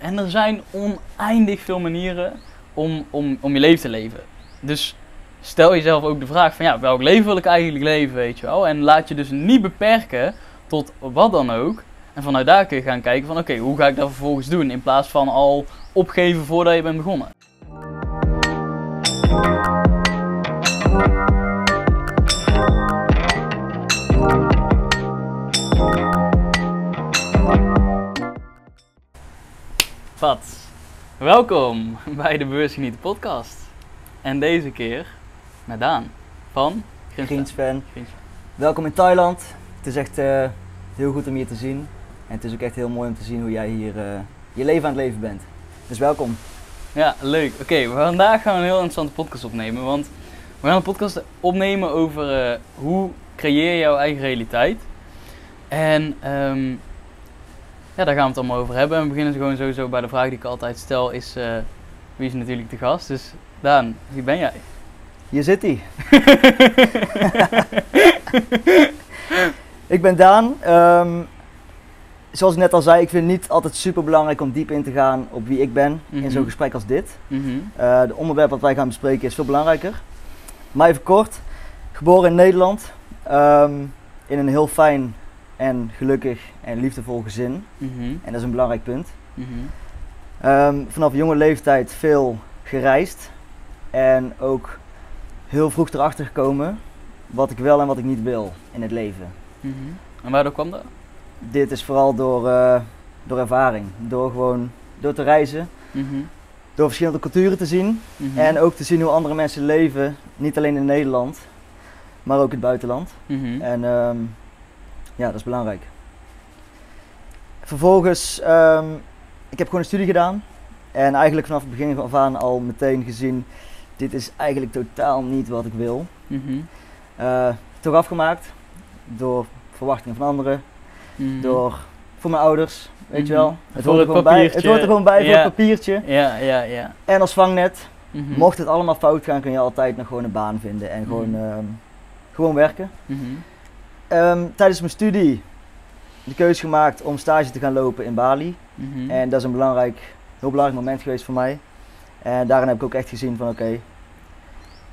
En er zijn oneindig veel manieren om, om, om je leven te leven. Dus stel jezelf ook de vraag van ja, welk leven wil ik eigenlijk leven, weet je wel? En laat je dus niet beperken tot wat dan ook. En vanuit daar kun je gaan kijken van oké, hoe ga ik dat vervolgens doen? In plaats van al opgeven voordat je bent begonnen. Pat, welkom bij de Beursgenieten podcast. En deze keer met Daan van Greenspan. Welkom in Thailand. Het is echt uh, heel goed om je te zien. En het is ook echt heel mooi om te zien hoe jij hier uh, je leven aan het leven bent. Dus welkom. Ja, leuk. Oké, vandaag gaan we een heel interessante podcast opnemen. Want we gaan een podcast opnemen over uh, hoe creëer je jouw eigen realiteit. En um, ja, daar gaan we het allemaal over hebben. En we beginnen gewoon sowieso bij de vraag die ik altijd stel, is uh, wie is natuurlijk de gast? Dus Daan, wie ben jij? Hier zit hij. ik ben Daan. Um, zoals ik net al zei, ik vind het niet altijd super belangrijk om diep in te gaan op wie ik ben mm -hmm. in zo'n gesprek als dit. Mm -hmm. uh, de onderwerp wat wij gaan bespreken is veel belangrijker. Maar even kort, geboren in Nederland, um, in een heel fijn en gelukkig en liefdevol gezin. Mm -hmm. En dat is een belangrijk punt. Mm -hmm. um, vanaf jonge leeftijd veel gereisd en ook heel vroeg erachter gekomen wat ik wel en wat ik niet wil in het leven. Mm -hmm. En waardoor kwam dat? Dit is vooral door, uh, door ervaring, door gewoon door te reizen, door verschillende culturen te zien en ook te zien hoe andere mensen leven, niet alleen in Nederland, maar ook in het buitenland. En um, ja, dat is belangrijk. Vervolgens, um, ik heb gewoon een studie gedaan. En eigenlijk vanaf het begin af aan al meteen gezien, dit is eigenlijk totaal niet wat ik wil. Mm -hmm. uh, toch afgemaakt door verwachtingen van anderen, mm -hmm. door voor mijn ouders, weet mm -hmm. je wel. Het hoort, er gewoon bij, het hoort er gewoon bij voor het papiertje. Ja, ja, ja. En als vangnet, mocht het allemaal fout gaan, kun je altijd nog gewoon een baan vinden en gewoon, um, gewoon werken. Um, tijdens mijn studie de keuze gemaakt om stage te gaan lopen in Bali. Mm -hmm. En dat is een belangrijk, heel belangrijk moment geweest voor mij. En daarin heb ik ook echt gezien van oké, okay,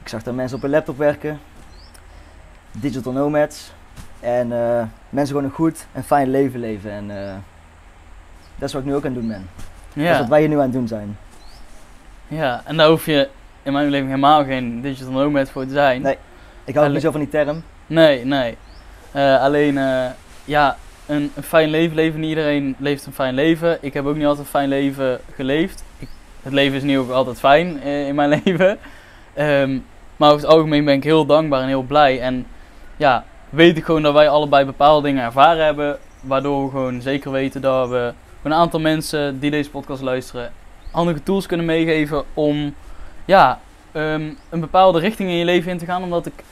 ik zag daar mensen op een laptop werken, digital nomads. En uh, mensen gewoon een goed en fijn leven leven. En uh, dat is wat ik nu ook aan het doen ben. Ja. Dat is wat wij hier nu aan het doen zijn. Ja, en daar hoef je in mijn leven helemaal geen digital nomad voor te zijn. Nee, ik hou ook niet zo van die term. Nee, nee. Uh, alleen, uh, ja, een, fijn leven leven. Niet iedereen leeft een fijn leven. Ik heb ook niet altijd een fijn leven geleefd. Het leven is niet ook altijd fijn uh, in mijn leven. Um, maar over het algemeen ben ik heel dankbaar en heel blij. En ja, weet ik gewoon dat wij allebei bepaalde dingen ervaren hebben. Waardoor we gewoon zeker weten dat we een aantal mensen die deze podcast luisteren handige tools kunnen meegeven om ja, um, een bepaalde richting in je leven in te gaan. Omdat ik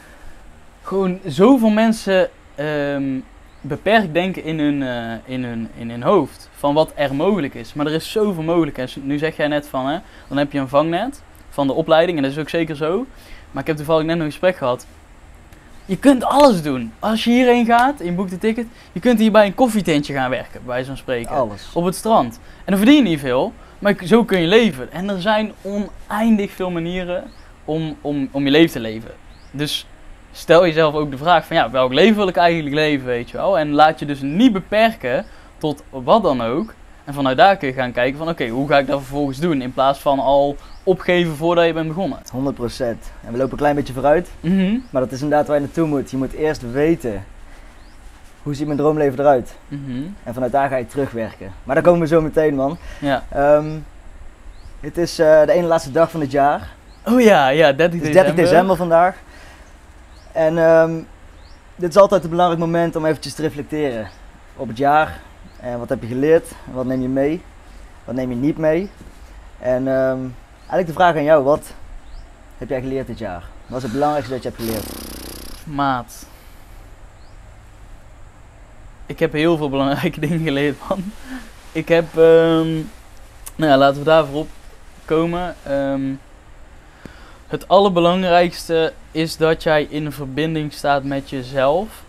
gewoon zoveel mensen um, beperkt denken in hun, uh, in, hun, in hun hoofd van wat er mogelijk is. Maar er is zoveel mogelijk. En nu zeg jij net van, hè, dan heb je een vangnet van de opleiding en dat is ook zeker zo. Maar ik heb toevallig net een gesprek gehad. Je kunt alles doen. Als je hierheen gaat en je boekt een ticket, je kunt hier bij een koffietentje gaan werken, bij zo'n spreken. Alles. Op het strand. En dan verdien je niet veel, maar zo kun je leven. En er zijn oneindig veel manieren om, om, om je leven te leven. Dus stel jezelf ook de vraag van ja, welk leven wil ik eigenlijk leven, weet je wel. En laat je dus niet beperken tot wat dan ook. En vanuit daar kun je gaan kijken van oké, hoe ga ik dat vervolgens doen? In plaats van al opgeven voordat je bent begonnen. 100%. En we lopen een klein beetje vooruit. Mm -hmm. Maar dat is inderdaad waar je naartoe moet. Je moet eerst weten hoe ziet mijn droomleven eruit. Mm -hmm. En vanuit daar ga je terugwerken. Maar daar komen we zo meteen man. Ja. Um, het is uh, de ene laatste dag van het jaar. Oh ja, ja, 30 december. 30 december vandaag. En um, dit is altijd een belangrijk moment om eventjes te reflecteren op het jaar. En wat heb je geleerd? Wat neem je mee? Wat neem je niet mee? En um, eigenlijk de vraag aan jou, wat heb jij geleerd dit jaar? Wat is het belangrijkste dat je hebt geleerd? Maat. Ik heb heel veel belangrijke dingen geleerd, man. Ik heb, um, nou laten we daarvoor op komen. Um, het allerbelangrijkste is dat jij in verbinding staat met jezelf.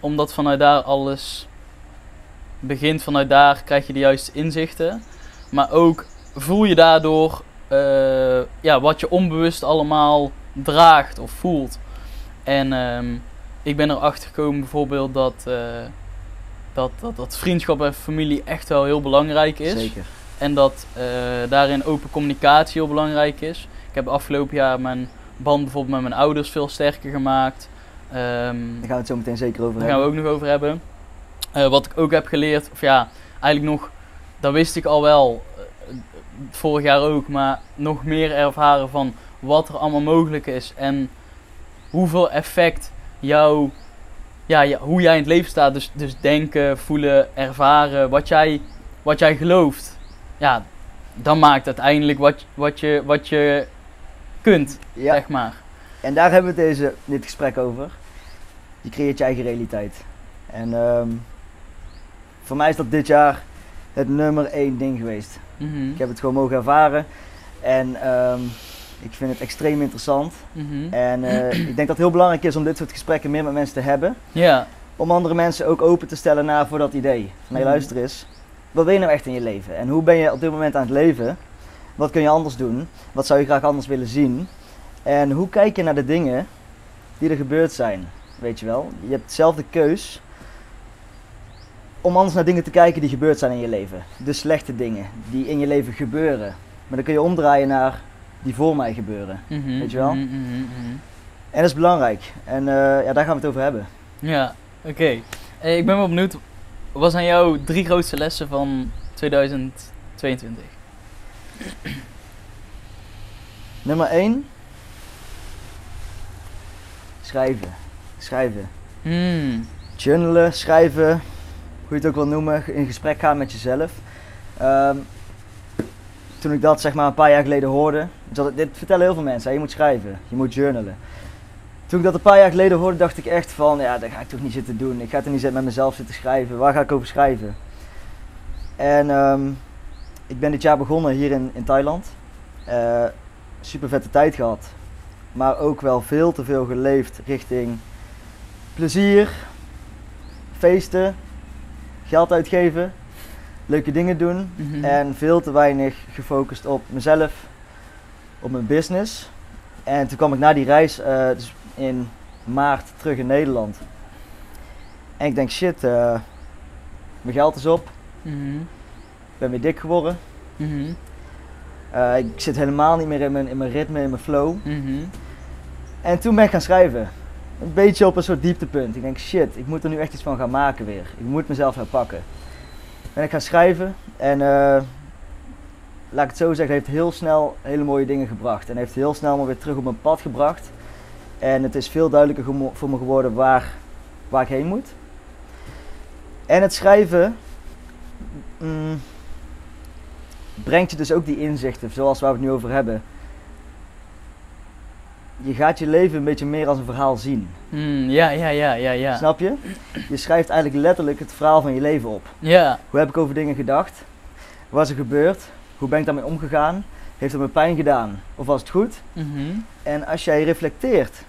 Omdat vanuit daar alles begint. Vanuit daar krijg je de juiste inzichten. Maar ook voel je daardoor eh, ja, wat je onbewust allemaal draagt of voelt. En ehm, ik ben erachter gekomen bijvoorbeeld dat, uh, dat, dat, dat vriendschap en familie echt wel heel belangrijk is. Zeker. En dat uh, daarin open communicatie heel belangrijk is. Ik heb afgelopen jaar mijn band bijvoorbeeld met mijn ouders veel sterker gemaakt. Um, daar gaan we het zo meteen zeker over daar hebben. gaan we ook nog over hebben. Uh, wat ik ook heb geleerd, of ja, eigenlijk nog, dat wist ik al wel, uh, vorig jaar ook, maar nog meer ervaren van wat er allemaal mogelijk is en hoeveel effect jouw, ja, ja, hoe jij in het leven staat, dus, dus denken, voelen, ervaren, wat jij, wat jij gelooft. Ja, dan maakt uiteindelijk wat, wat, je, wat je kunt, ja. zeg maar. En daar hebben we deze, dit gesprek over. Je creëert je eigen realiteit. En um, voor mij is dat dit jaar het nummer één ding geweest. Mm -hmm. Ik heb het gewoon mogen ervaren. En um, ik vind het extreem interessant. Mm -hmm. En uh, ik denk dat het heel belangrijk is om dit soort gesprekken meer met mensen te hebben. Ja. Om andere mensen ook open te stellen naar voor dat idee. Van hey, luister eens, wat wil je nou echt in je leven? En hoe ben je op dit moment aan het leven? Wat kun je anders doen? Wat zou je graag anders willen zien? En hoe kijk je naar de dingen die er gebeurd zijn? Weet je wel, je hebt zelf de keus om anders naar dingen te kijken die gebeurd zijn in je leven. De slechte dingen die in je leven gebeuren. Maar dan kun je omdraaien naar die voor mij gebeuren. Mm -hmm, Weet je wel? Mm -hmm, mm -hmm. En dat is belangrijk. En uh, ja, daar gaan we het over hebben. Ja, oké. Okay. Hey, ik ben wel benieuwd, wat zijn jouw drie grootste lessen van 2022? Nummer 1. Schrijven. Schrijven. Hmm. Journalen, schrijven, hoe je het ook wil noemen, in gesprek gaan met jezelf. Um, toen ik dat zeg maar een paar jaar geleden hoorde, dat, dit vertellen heel veel mensen, hè, je moet schrijven, je moet journalen. Toen ik dat een paar jaar geleden hoorde, dacht ik echt van, ja, dat ga ik toch niet zitten doen. Ik ga er niet zitten met mezelf zitten schrijven. Waar ga ik over schrijven? En um, ik ben dit jaar begonnen hier in, in Thailand. Uh, super vette tijd gehad. Maar ook wel veel te veel geleefd richting plezier, feesten, geld uitgeven, leuke dingen doen. Mm -hmm. En veel te weinig gefocust op mezelf, op mijn business. En toen kwam ik na die reis uh, dus in maart terug in Nederland. En ik denk, shit, uh, mijn geld is op. Mm -hmm. Ben weer dik geworden. Mm -hmm. uh, ik zit helemaal niet meer in mijn, in mijn ritme, in mijn flow. Mhm. En toen ben ik gaan schrijven. Een beetje op een soort dieptepunt. Ik denk, shit, ik moet er nu echt iets van gaan maken weer. Ik moet mezelf herpakken. Ben ik gaan schrijven en uh, laat ik het zo zeggen, heeft heel snel hele mooie dingen gebracht. En heeft heel snel me weer terug op mijn pad gebracht. En het is veel duidelijker voor me geworden waar, waar ik heen moet. En het schrijven mm, brengt je dus ook die inzichten, zoals waar we het nu over hebben. Je gaat je leven een beetje meer als een verhaal zien. Mm, ja, ja, ja, ja, ja. Snap je? Je schrijft eigenlijk letterlijk het verhaal van je leven op. Ja. Hoe heb ik over dingen gedacht? Wat is er gebeurd? Hoe ben ik daarmee omgegaan? Heeft het me pijn gedaan? Of was het goed? Mm -hmm. En als jij reflecteert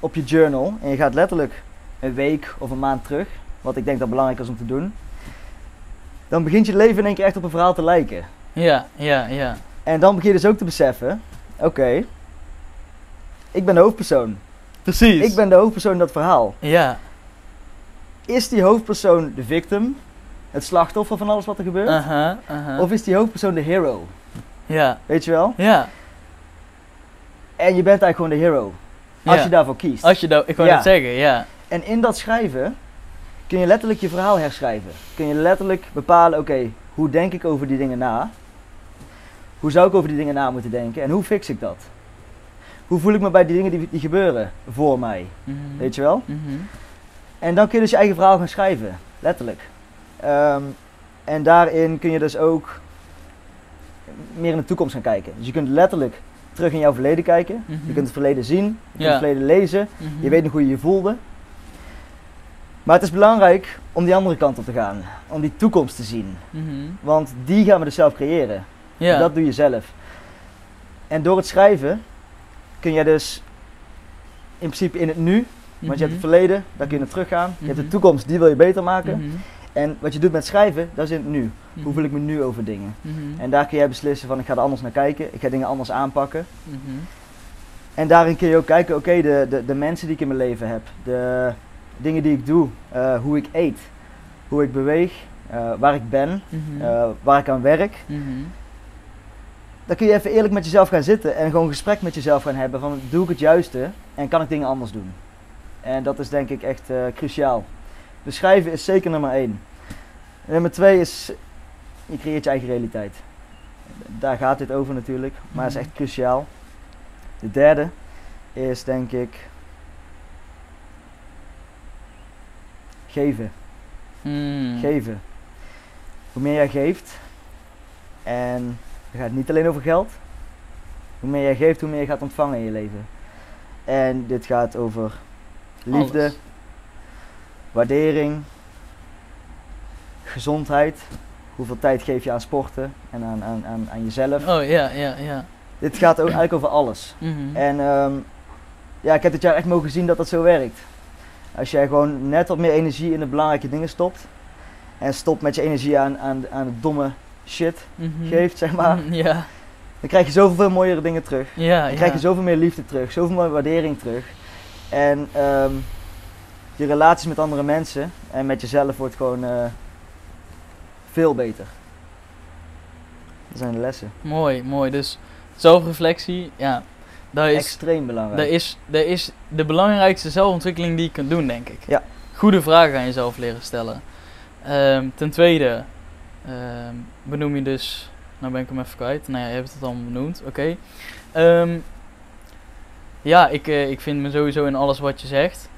op je journal en je gaat letterlijk een week of een maand terug, wat ik denk dat belangrijk is om te doen, dan begint je leven in één keer echt op een verhaal te lijken. Ja, ja, ja. En dan begin je dus ook te beseffen, oké, okay, ik ben de hoofdpersoon. Precies. Ik ben de hoofdpersoon in dat verhaal. Ja. Is die hoofdpersoon de victim, het slachtoffer van alles wat er gebeurt? Uh -huh, uh -huh. Of is die hoofdpersoon de hero? Ja. Weet je wel? Ja. En je bent eigenlijk gewoon de hero. Als ja. je daarvoor kiest. Als je dat, ik wou Ja. net zeggen, ja. En in dat schrijven kun je letterlijk je verhaal herschrijven. Kun je letterlijk bepalen, oké, hoe denk ik over die dingen na? Hoe zou ik over die dingen na moeten denken? En hoe fix ik dat? Hoe voel ik me bij die dingen die, die gebeuren voor mij? Mhm. Weet je wel? Mhm. En dan kun je dus je eigen verhaal gaan schrijven. Letterlijk. Ehm, en daarin kun je dus ook meer in de toekomst gaan kijken. Dus je kunt letterlijk terug in jouw verleden kijken. Mhm. Je kunt het verleden zien. Je kunt het verleden lezen. Mhm. Je weet nog hoe je je voelde. Maar het is belangrijk om die andere kant op te gaan. Om die toekomst te zien. Mhm. Want die gaan we dus zelf creëren. Ja. Dat doe je zelf. En door het schrijven kun je dus in principe in het nu, want je hebt het Mhm. verleden, daar kun je naar teruggaan. Je hebt de Mhm. toekomst, die wil je beter maken. Mhm. En wat je doet met schrijven, dat is in het nu. Hoe voel ik me nu over dingen? En daar kun jij beslissen van ik ga er anders naar kijken, ik ga dingen anders aanpakken. En daarin kun je ook kijken, oké, de, de, de mensen die ik in mijn leven heb, de dingen die ik doe, eh, hoe ik eet, hoe ik beweeg, eh, waar ik ben, eh, waar ik aan werk. Mhm. Dan kun je even eerlijk met jezelf gaan zitten en gewoon een gesprek met jezelf gaan hebben van doe ik het juiste en kan ik dingen anders doen. En dat is denk ik echt eh, cruciaal. Beschrijven is zeker nummer één. Nummer twee is, je creëert je eigen realiteit. Daar gaat dit over natuurlijk, maar is Mhm. echt cruciaal. De derde is denk ik geven. Mm. Geven. Hoe meer jij geeft, en het gaat niet alleen over geld. Hoe meer jij geeft, hoe meer je gaat ontvangen in je leven. En dit gaat over liefde, Alles. waardering, gezondheid. Hoeveel tijd geef je aan sporten en aan, aan, aan, aan jezelf. Oh ja, ja, ja. Dit gaat ook eigenlijk over alles. Mhm. En ehm, ja, ik heb dit jaar echt mogen zien dat dat zo werkt. Als jij gewoon net wat meer energie in de belangrijke dingen stopt. En stopt met je energie aan, aan, aan de domme shit Mhm. geeft, zeg maar. Mm, Ja, Dan krijg je zoveel mooiere dingen terug. ja, Dan krijg je zoveel meer liefde terug, zoveel meer waardering terug. En ehm, je relaties met andere mensen en met jezelf wordt gewoon eh, veel beter. Dat zijn de lessen. Mooi, mooi. Dus zelfreflectie, ja, dat is, Extreem belangrijk. dat is, dat is de belangrijkste zelfontwikkeling die je kunt doen, denk ik. Ja. Goede vragen aan jezelf leren stellen. Ehm, ten tweede ehm, benoem je dus, nou ben ik hem even kwijt. Nou ja, je hebt het al benoemd, oké. Ehm, ja, ik, eh, ik vind me sowieso in alles wat je zegt.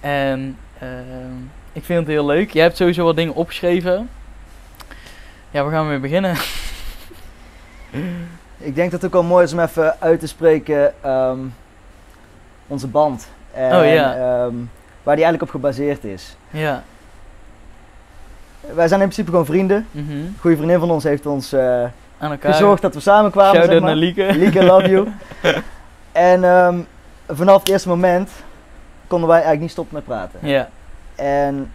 En ehm, ik vind het heel leuk. Je hebt sowieso wat dingen opgeschreven. Ja, waar gaan we mee beginnen? Ik denk dat het ook wel mooi is om even uit te spreken onze band. En, Oh, ja. ehm, waar die eigenlijk op gebaseerd is. ja. Wij zijn in principe gewoon vrienden. Een goede vriendin van ons heeft ons eh, Aan elkaar. gezorgd dat we samen kwamen. Shout-out zeg maar. naar Lieke. Lieke, love you. en ehm, vanaf het eerste moment konden wij eigenlijk niet stoppen met praten. Ja. En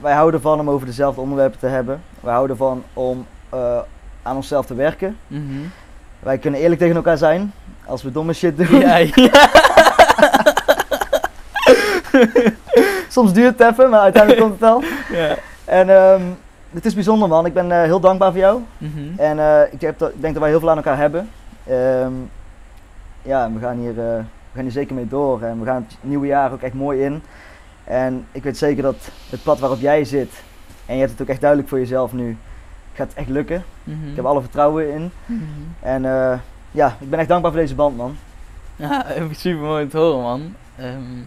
wij houden ervan om over dezelfde onderwerpen te hebben. Wij houden ervan om eh, aan onszelf te werken. Mhm. Wij kunnen eerlijk tegen elkaar zijn als we domme shit doen. Ja, ja. Soms duurt het even, maar uiteindelijk komt het wel. ja. En ehm, het is bijzonder man. Ik ben eh, heel dankbaar voor jou. Mhm. En eh, ik, heb dat, ik denk dat wij heel veel aan elkaar hebben. Ehm, ja, we gaan, hier, eh, we gaan hier zeker mee door. En we gaan het nieuwe jaar ook echt mooi in. En ik weet zeker dat het pad waarop jij zit, en je hebt het ook echt duidelijk voor jezelf nu, gaat echt lukken. Mhm. Ik heb alle vertrouwen in. Mhm. En ja, ik ben echt dankbaar voor deze band man. Ja, super mooi te horen, man. Ehm,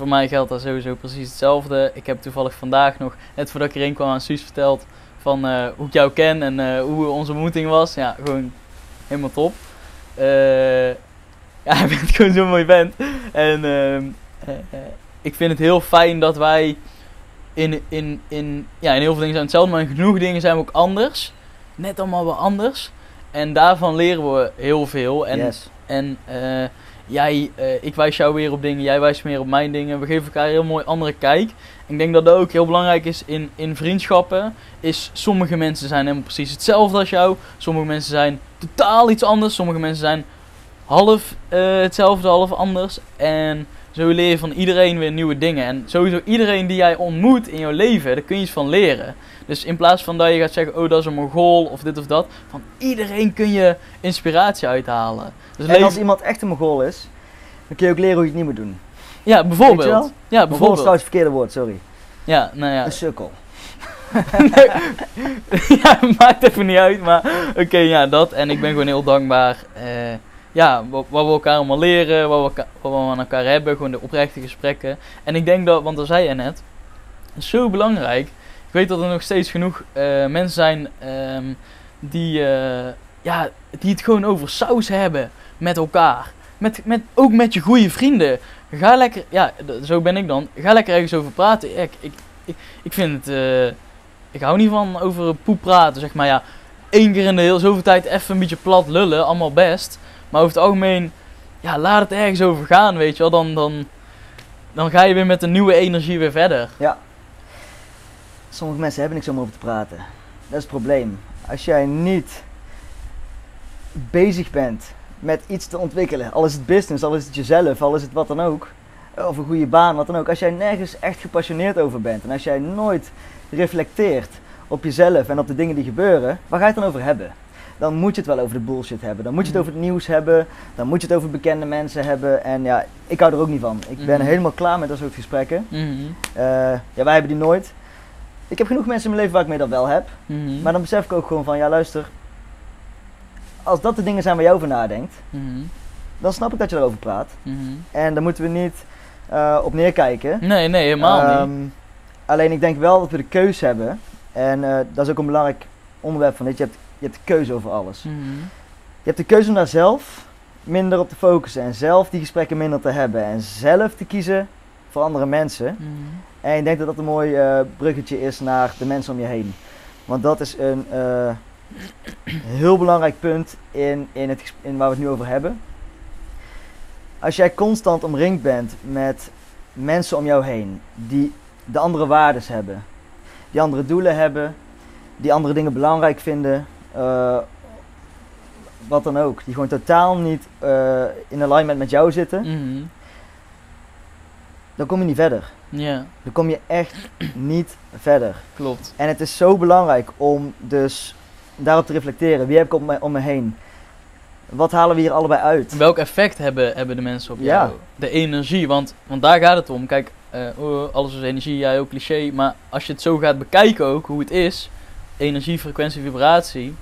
voor mij geldt dat sowieso precies hetzelfde. Ik heb toevallig vandaag nog, net voordat ik erheen kwam, aan Suus verteld van eh, hoe ik jou ken en eh, hoe onze ontmoeting was. Ja, gewoon helemaal top. Eh, ja, je bent gewoon zo'n mooi bent. En ehm, eh, eh, ik vind het heel fijn dat wij in, in, in, ja, in heel veel dingen zijn hetzelfde, maar in genoeg dingen zijn we ook anders. Net allemaal wel anders. En daarvan leren we heel veel. En yes. en jij, eh, ik wijs jou weer op dingen, jij wijst meer op mijn dingen. We geven elkaar een heel mooi andere kijk. Ik denk dat dat ook heel belangrijk is in, in vriendschappen. Is sommige mensen zijn helemaal precies hetzelfde als jou. Sommige mensen zijn totaal iets anders. Sommige mensen zijn half eh, hetzelfde, half anders. En zo leer je van iedereen weer nieuwe dingen. En sowieso iedereen die jij ontmoet in jouw leven, daar kun je iets van leren. Dus in plaats van dat je gaat zeggen, oh dat is een Mongool of dit of dat. Van iedereen kun je inspiratie uithalen. Dus En leef- als iemand echt een Mongool is, dan kun je ook leren hoe je het niet moet doen. Ja, bijvoorbeeld. Ja, Mongool is bijvoorbeeld. trouwens het verkeerde woord, sorry. Ja, nou ja. Een sukkel. ja, maakt even niet uit, maar oké, ja, dat. En ik ben gewoon heel dankbaar. eh, ja, wat, we elkaar allemaal leren, wat we, wat we aan elkaar hebben, gewoon de oprechte gesprekken. En ik denk dat, want dat zei je net, zo belangrijk. Ik weet dat er nog steeds genoeg eh, mensen zijn ehm, die, eh, ja, die het gewoon over saus hebben met elkaar. Met, met, ook met je goede vrienden. Ga lekker, ja, zo ben ik dan. Ga lekker ergens over praten. Ik, ik, ik vind het, eh, ik hou niet van over poep praten, zeg maar. Ja, één keer in de heel zoveel tijd even een beetje plat lullen, allemaal best. Maar over het algemeen, ja, laat het ergens over gaan, weet je wel. Dan, dan, dan ga je weer met een nieuwe energie weer verder. sommige mensen hebben niks om over te praten. Dat is het probleem. Als jij niet bezig bent met iets te ontwikkelen, al is het business, al is het jezelf, al is het wat dan ook, of een goede baan, wat dan ook. Als jij nergens echt gepassioneerd over bent en als jij nooit reflecteert op jezelf en op de dingen die gebeuren, waar ga je het dan over hebben? Dan moet je het wel over de bullshit hebben. Dan moet je het over het nieuws hebben. Dan moet je het over bekende mensen hebben. En ja, ik hou er ook niet van. Ik ben Mhm. helemaal klaar met dat soort gesprekken. Mhm. Eh, ja, wij hebben die nooit. Ik heb genoeg mensen in mijn leven waar ik mee dat wel heb. Maar dan besef ik ook gewoon van, ja luister. Als dat de dingen zijn waar jij over nadenkt, dan snap ik dat je erover praat. En dan moeten we niet eh, op neerkijken. Nee, nee, helemaal niet. Ehm, Alleen ik denk wel dat we de keus hebben. En eh, dat is ook een belangrijk onderwerp van dit. Je hebt, je hebt de keuze over alles. Mhm. Je hebt de keuze om daar zelf minder op te focussen. En zelf die gesprekken minder te hebben. En zelf te kiezen voor andere mensen. Mhm. En ik denk dat dat een mooi eh, bruggetje is naar de mensen om je heen. Want dat is een eh, heel belangrijk punt in, in, het, in waar we het nu over hebben. Als jij constant omringd bent met mensen om jou heen die de andere waardes hebben, die andere doelen hebben, die andere dingen belangrijk vinden, eh, wat dan ook, die gewoon totaal niet eh, in alignment met jou zitten, Mhm. dan kom je niet verder. Ja, Dan kom je echt niet verder. klopt. En het is zo belangrijk om dus daarop te reflecteren. Wie heb ik om me, om me heen? Wat halen we hier allebei uit? Welk effect hebben, hebben de mensen op Ja. jou? De energie, want, want daar gaat het om. Kijk, eh, oh, alles is energie, ja, heel cliché. Maar als je het zo gaat bekijken ook, hoe het is. Energie, frequentie, vibratie.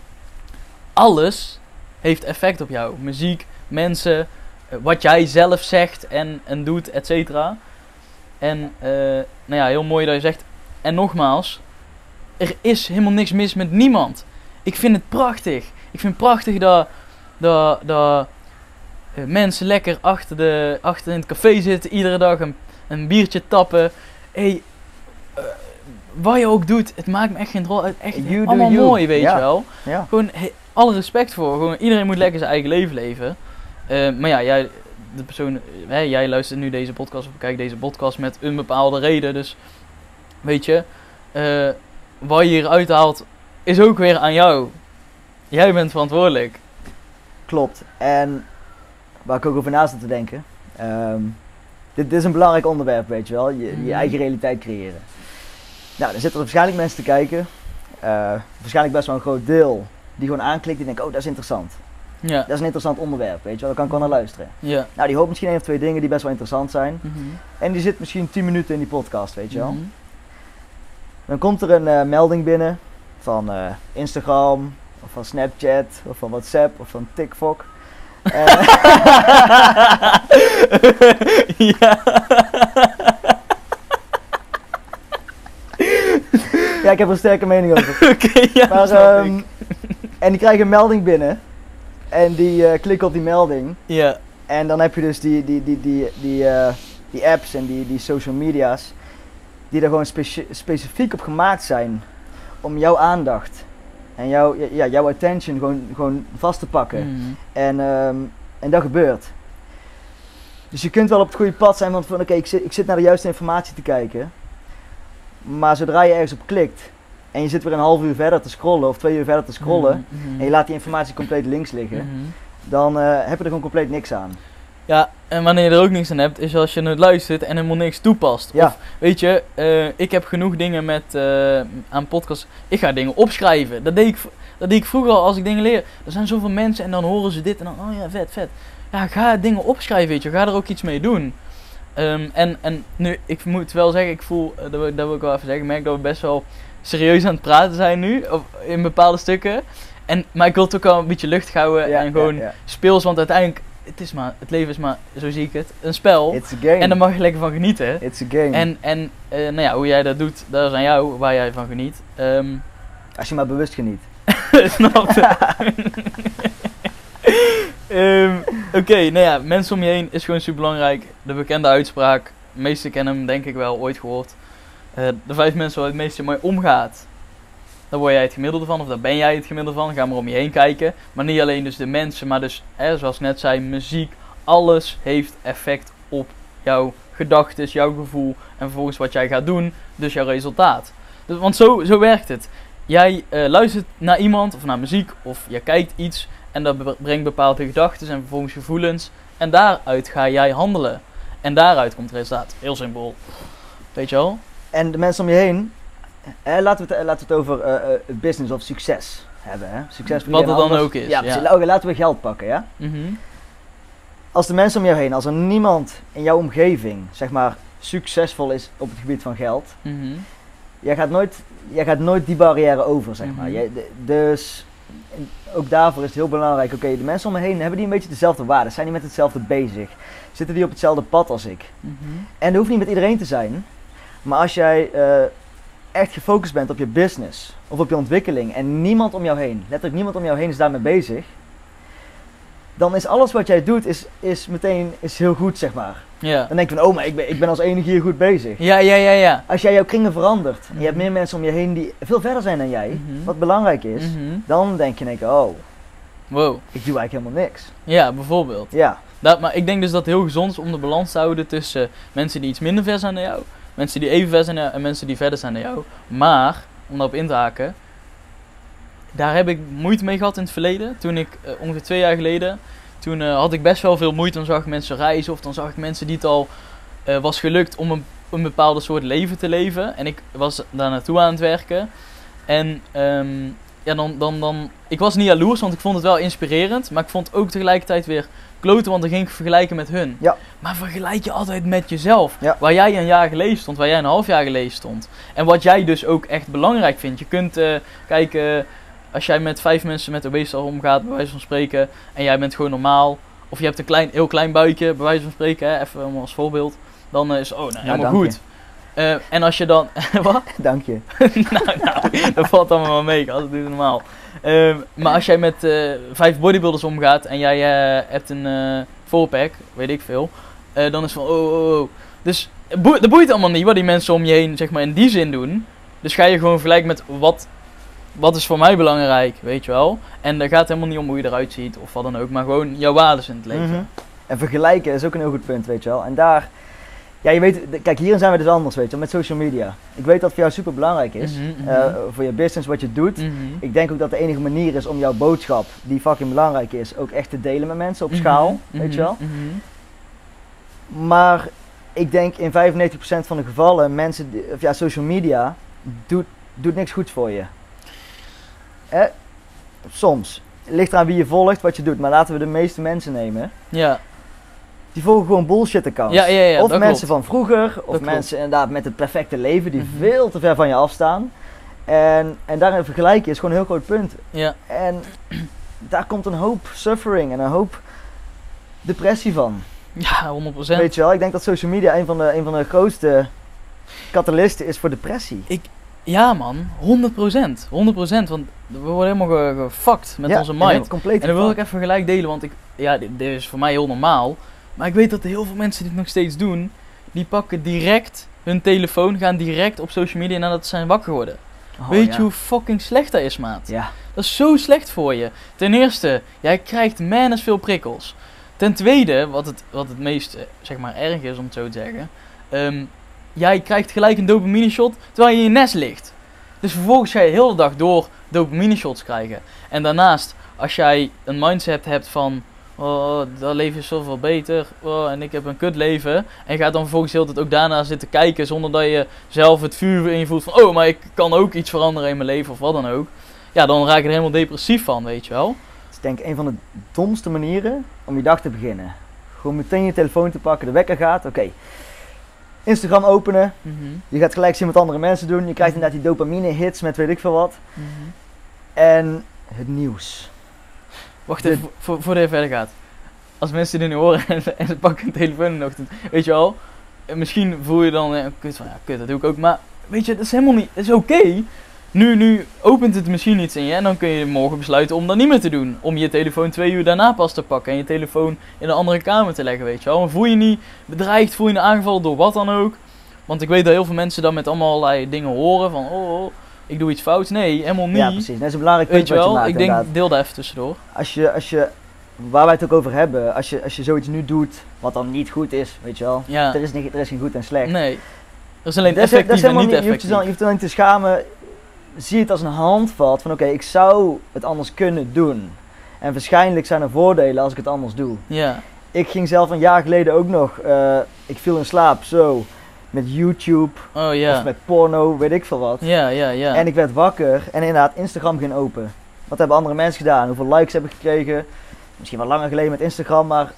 Alles heeft effect op jou. Muziek, mensen, eh, wat jij zelf zegt en, en doet, et cetera. En, eh, nou ja, heel mooi dat je zegt. En nogmaals, er is helemaal niks mis met niemand. Ik vind het prachtig. Ik vind het prachtig dat, dat, dat eh, mensen lekker achter, de, achter in het café zitten, iedere dag een, een biertje tappen. Hey, wat je ook doet, het maakt me echt geen rol uit. Echt You allemaal mooi, weet je wel. Gewoon he- alle respect voor. Gewoon, iedereen moet lekker zijn eigen leven leven. Eh, maar ja, jij, de persoon, hè, jij luistert nu deze podcast of kijkt deze podcast met een bepaalde reden. Dus weet je, eh, wat je hier uithaalt is ook weer aan jou. Jij bent verantwoordelijk. klopt. En waar ik ook over na zit te denken. ehm, dit, dit is een belangrijk onderwerp, weet je wel. Je, Mhm. je eigen realiteit creëren. Nou, er zitten er waarschijnlijk mensen te kijken. eh, waarschijnlijk best wel een groot deel. Die gewoon aanklikt die denken, oh dat is interessant. Ja, Dat is een interessant onderwerp, weet je wel. Daar kan ik wel naar luisteren. ja. Nou, die hoopt misschien één of twee dingen die best wel interessant zijn. Mhm. En die zit misschien 10 minuten in die podcast, weet je wel. Mhm. Dan komt er een eh, melding binnen van eh, Instagram, of van Snapchat, of van WhatsApp, of van TikTok. Ja. Ja, ik heb er een sterke mening over. Oké, ja, Maar, ehm, en die krijgen een melding binnen. En die eh, klikken op die melding. Ja. En dan heb je dus die, die, die, die, die, eh, die apps en die, die social media's. Die er gewoon speci- specifiek op gemaakt zijn. Om jouw aandacht. En jouw, ja, jouw attention gewoon, gewoon vast te pakken. Mhm. En, ehm, en dat gebeurt. Dus je kunt wel op het goede pad zijn, want van oké, ik, zit, ik zit naar de juiste informatie te kijken. Maar zodra je ergens op klikt en je zit weer een half uur verder te scrollen of twee uur verder te scrollen Mhm. en je laat die informatie compleet links liggen, Mhm. dan eh, heb je er gewoon compleet niks aan. Ja, en wanneer je er ook niks aan hebt, is als je het luistert en helemaal niks toepast. Ja. Of, weet je, eh, ik heb genoeg dingen met, eh, aan podcasts. Ik ga dingen opschrijven. Dat deed, ik, dat deed ik vroeger al als ik dingen leer. Er zijn zoveel mensen en dan horen ze dit en dan, oh ja, vet, vet. Ja, ga dingen opschrijven, weet je. Ga er ook iets mee doen. Ehm, en, en nu, ik moet wel zeggen, ik voel, eh, dat, wil, dat wil ik wel even zeggen, ik merk dat we best wel serieus aan het praten zijn nu, of in bepaalde stukken. En, maar ik wil het ook wel een beetje lucht houden Ja, en gewoon ja, ja. speels, want uiteindelijk, het, is maar, het leven is maar, zo zie ik het, een spel. It's a game. En daar mag je lekker van genieten. It's a game. En, en eh, nou ja, hoe jij dat doet, dat is aan jou, waar jij van geniet. Ehm Als je maar bewust geniet. snap Ehm, Oké, nou ja, mensen om je heen is gewoon super belangrijk. De bekende uitspraak, de meesten kennen hem denk ik wel, ooit gehoord. Eh, de vijf mensen waar het meeste mee omgaat, daar word jij het gemiddelde van, of daar ben jij het gemiddelde van. Ga maar om je heen kijken. Maar niet alleen dus de mensen, maar dus, hè, zoals ik net zei, muziek. Alles heeft effect op jouw gedachten, jouw gevoel en vervolgens wat jij gaat doen, dus jouw resultaat. Dus, want zo, zo werkt het. Jij eh, luistert naar iemand of naar muziek of je kijkt iets en dat brengt bepaalde gedachten en vervolgens gevoelens. En daaruit ga jij handelen. En daaruit komt het resultaat. Heel simpel. Weet je wel? En de mensen om je heen, eh, laten, we het, laten we het over uh, business of succes hebben. Hè? Succes Wat het dan ook is. Ja, ja. laten we geld pakken. Ja? Mm Als de mensen om jou heen, als er niemand in jouw omgeving, zeg maar, succesvol is op het gebied van geld, mm jij, gaat nooit, jij gaat nooit die barrière over, zeg maar. Mhm. Jij, dus ook daarvoor is het heel belangrijk, oké, de mensen om me heen, hebben die een beetje dezelfde waarden? Zijn die met hetzelfde bezig? Zitten die op hetzelfde pad als ik? Mhm. En dat hoeft niet met iedereen te zijn, maar als jij uh, echt gefocust bent op je business of op je ontwikkeling en niemand om jou heen, letterlijk niemand om jou heen is daarmee bezig, dan is alles wat jij doet is, is meteen is heel goed, zeg maar. Ja. Dan denk je van, oh, maar ik ben, ik ben als enige hier goed bezig. Ja, ja, ja, ja. Als jij jouw kringen verandert en je hebt mhm. meer mensen om je heen die veel verder zijn dan jij, mhm. wat belangrijk is, mhm. dan denk je in één keer, oh, wow. ik doe eigenlijk helemaal niks. Ja, bijvoorbeeld. Ja. Dat, maar ik denk dus dat het heel gezond is om de balans te houden tussen mensen die iets minder ver zijn dan jou, mensen die even ver zijn en mensen die verder zijn dan jou. Maar, om daarop in te haken, daar heb ik moeite mee gehad in het verleden. Toen ik uh, ongeveer twee jaar geleden toen uh, had ik best wel veel moeite. Dan zag ik mensen reizen of dan zag ik mensen die het al uh, was gelukt om een, een bepaalde soort leven te leven. En ik was daar naartoe aan het werken. En um, ja, dan, dan, dan, ik was niet jaloers, want ik vond het wel inspirerend. Maar ik vond het ook tegelijkertijd weer kloten, want dan ging ik vergelijken met hun. Ja. Maar vergelijk je altijd met jezelf. Ja. Waar jij een jaar geleden stond, waar jij een half jaar geleden stond. En wat jij dus ook echt belangrijk vindt. Je kunt uh, kijken als jij met vijf mensen met obesitas omgaat, bij wijze van spreken, en jij bent gewoon normaal, of je hebt een klein, heel klein buikje, bij wijze van spreken, hè, even als voorbeeld, dan uh, is oh, nou, helemaal goed. Uh, en als je dan. wat? Dank je. nou, nou, dat valt allemaal wel mee, als het is normaal. Uh, maar als jij met uh, vijf bodybuilders omgaat en jij hebt een voorpack, weet ik veel, dan is van oh, oh, oh. Dus dat boeit allemaal niet wat die mensen om je heen, zeg maar, in die zin doen. Dus ga je gewoon vergelijken met wat wat is voor mij belangrijk, weet je wel. En daar gaat helemaal niet om hoe je eruit ziet of wat dan ook, maar gewoon jouw waarden in het leven. Mhm. En vergelijken is ook een heel goed punt, weet je wel. En daar, ja, je weet, kijk, hierin zijn we dus anders, weet je wel, met social media. Ik weet dat het voor jou super belangrijk is, mhm, mhm. Eh, voor je business, wat je doet. Ik denk ook dat de enige manier is om jouw boodschap, die fucking belangrijk is, ook echt te delen met mensen op schaal, weet je wel. Maar ik denk in 95% van de gevallen, mensen, of ja, social media doet, doet niks goeds voor je. Eh, soms. Het ligt eraan wie je volgt, wat je doet. Maar laten we de meeste mensen nemen. Ja. Die volgen gewoon bullshit accounts. Ja, ja, ja, of mensen van vroeger, of mensen inderdaad met het perfecte leven die mhm. veel te ver van je afstaan. En, en daarin vergelijken is gewoon een heel groot punt. Ja. En daar komt een hoop suffering en een hoop depressie van. Ja, 100%. Weet je wel, ik denk dat social media een van de, een van de grootste catalisten is voor depressie. Ik, ja man, 100%. 100%, want we worden helemaal gefakt met onze mind. En, dan wil ik even gelijk delen, want ik, ja, dit, is voor mij heel normaal. Maar ik weet dat heel veel mensen dit nog steeds doen. Die pakken direct hun telefoon, gaan direct op social media nadat ze zijn wakker geworden. Oh, weet je hoe fucking slecht dat is, maat? Ja. Dat is zo slecht voor je. Ten eerste, jij krijgt manus veel prikkels. Ten tweede, wat het, wat het meest, eh, zeg maar, erg is om het zo te zeggen. Um, jij krijgt gelijk een dopamine shot terwijl je in je nest ligt. Dus vervolgens ga je de hele dag door dopamine shots krijgen. En daarnaast, als jij een mindset hebt van, oh, dat leven is zoveel beter, oh, en ik heb een kut leven. En je gaat dan vervolgens de hele tijd ook daarna zitten kijken zonder dat je zelf het vuur in je voelt van, oh, maar ik kan ook iets veranderen in mijn leven of wat dan ook. Ja, dan raak je er helemaal depressief van, weet je wel. Het is denk ik een van de domste manieren om je dag te beginnen. Gewoon meteen je telefoon te pakken, de wekker gaat, oké. Instagram openen. Mhm. Je gaat gelijk zien wat andere mensen doen. Je krijgt mhm. inderdaad die dopamine hits met weet ik veel wat. Mhm. En het nieuws. Wacht even, voor, voordat je verder gaat. Als mensen dit nu horen en, en ze pakken een telefoon in de ochtend, weet je wel, misschien voel je dan, eh, kut van ja, kut, dat doe ik ook. Maar weet je, dat is helemaal niet, dat is oké. Nu, nu opent het misschien iets in je en dan kun je morgen besluiten om dat niet meer te doen. Om je telefoon twee uur daarna pas te pakken en je telefoon in een andere kamer te leggen, weet je wel. Maar voel je niet bedreigd, voel je niet aangevallen door wat dan ook. Want ik weet dat heel veel mensen dan met allemaal allerlei dingen horen van, oh, oh ik doe iets fouts. Nee, helemaal niet. Ja, precies. Dat is een belangrijk punt weet je wel, wat je maakt, Ik denk, deel daar even tussendoor. Als je, als je, waar wij het ook over hebben, als je, als je zoiets nu doet wat dan niet goed is, weet je wel. Ja. Er, is niet, er is geen goed en slecht. Nee Er is alleen Dat is- effectief dat is en niet niet, je hoeft je dan, je effectief. hoeft niet te schamen. Zie het als een handvat van oké, ik zou het anders kunnen doen. En waarschijnlijk zijn er voordelen als ik het anders doe. Ja, Ik ging zelf een jaar geleden ook nog, eh, ik viel in slaap zo, met YouTube oh of met porno, weet ik veel wat. Ja, ja, ja. En ik werd wakker en inderdaad Instagram ging open. Wat hebben andere mensen gedaan? Hoeveel likes heb ik gekregen? Misschien wel langer geleden met Instagram, maar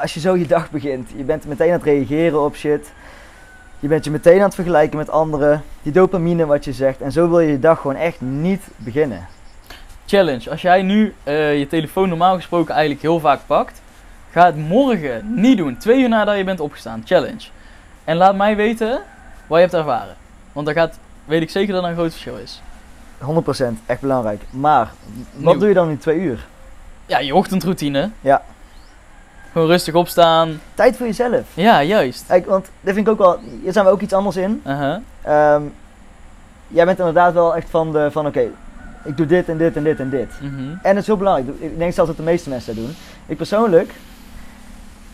als je zo je dag begint, je bent meteen aan het reageren op shit. Je bent je meteen aan het vergelijken met anderen. Die dopamine wat je zegt. En zo wil je je dag gewoon echt niet beginnen. Challenge. Als jij nu eh, je telefoon normaal gesproken eigenlijk heel vaak pakt, ga het morgen niet doen. Twee uur nadat je bent opgestaan. Challenge. En laat mij weten wat je hebt ervaren. Want dan gaat, weet ik zeker dat er een groot verschil is. 100% echt belangrijk. Maar wat Nieuw. doe je dan in twee uur? Ja, je ochtendroutine. Ja. Gewoon rustig opstaan. Tijd voor jezelf. Ja, juist. Kijk, want dit vind ik ook wel, hier zijn we ook iets anders in. Uh-huh. Ehm, jij bent inderdaad wel echt van de, van oké, ik doe dit en dit en dit en dit. Mhm. En het is heel belangrijk. Ik denk zelfs dat de meeste mensen dat doen. Ik persoonlijk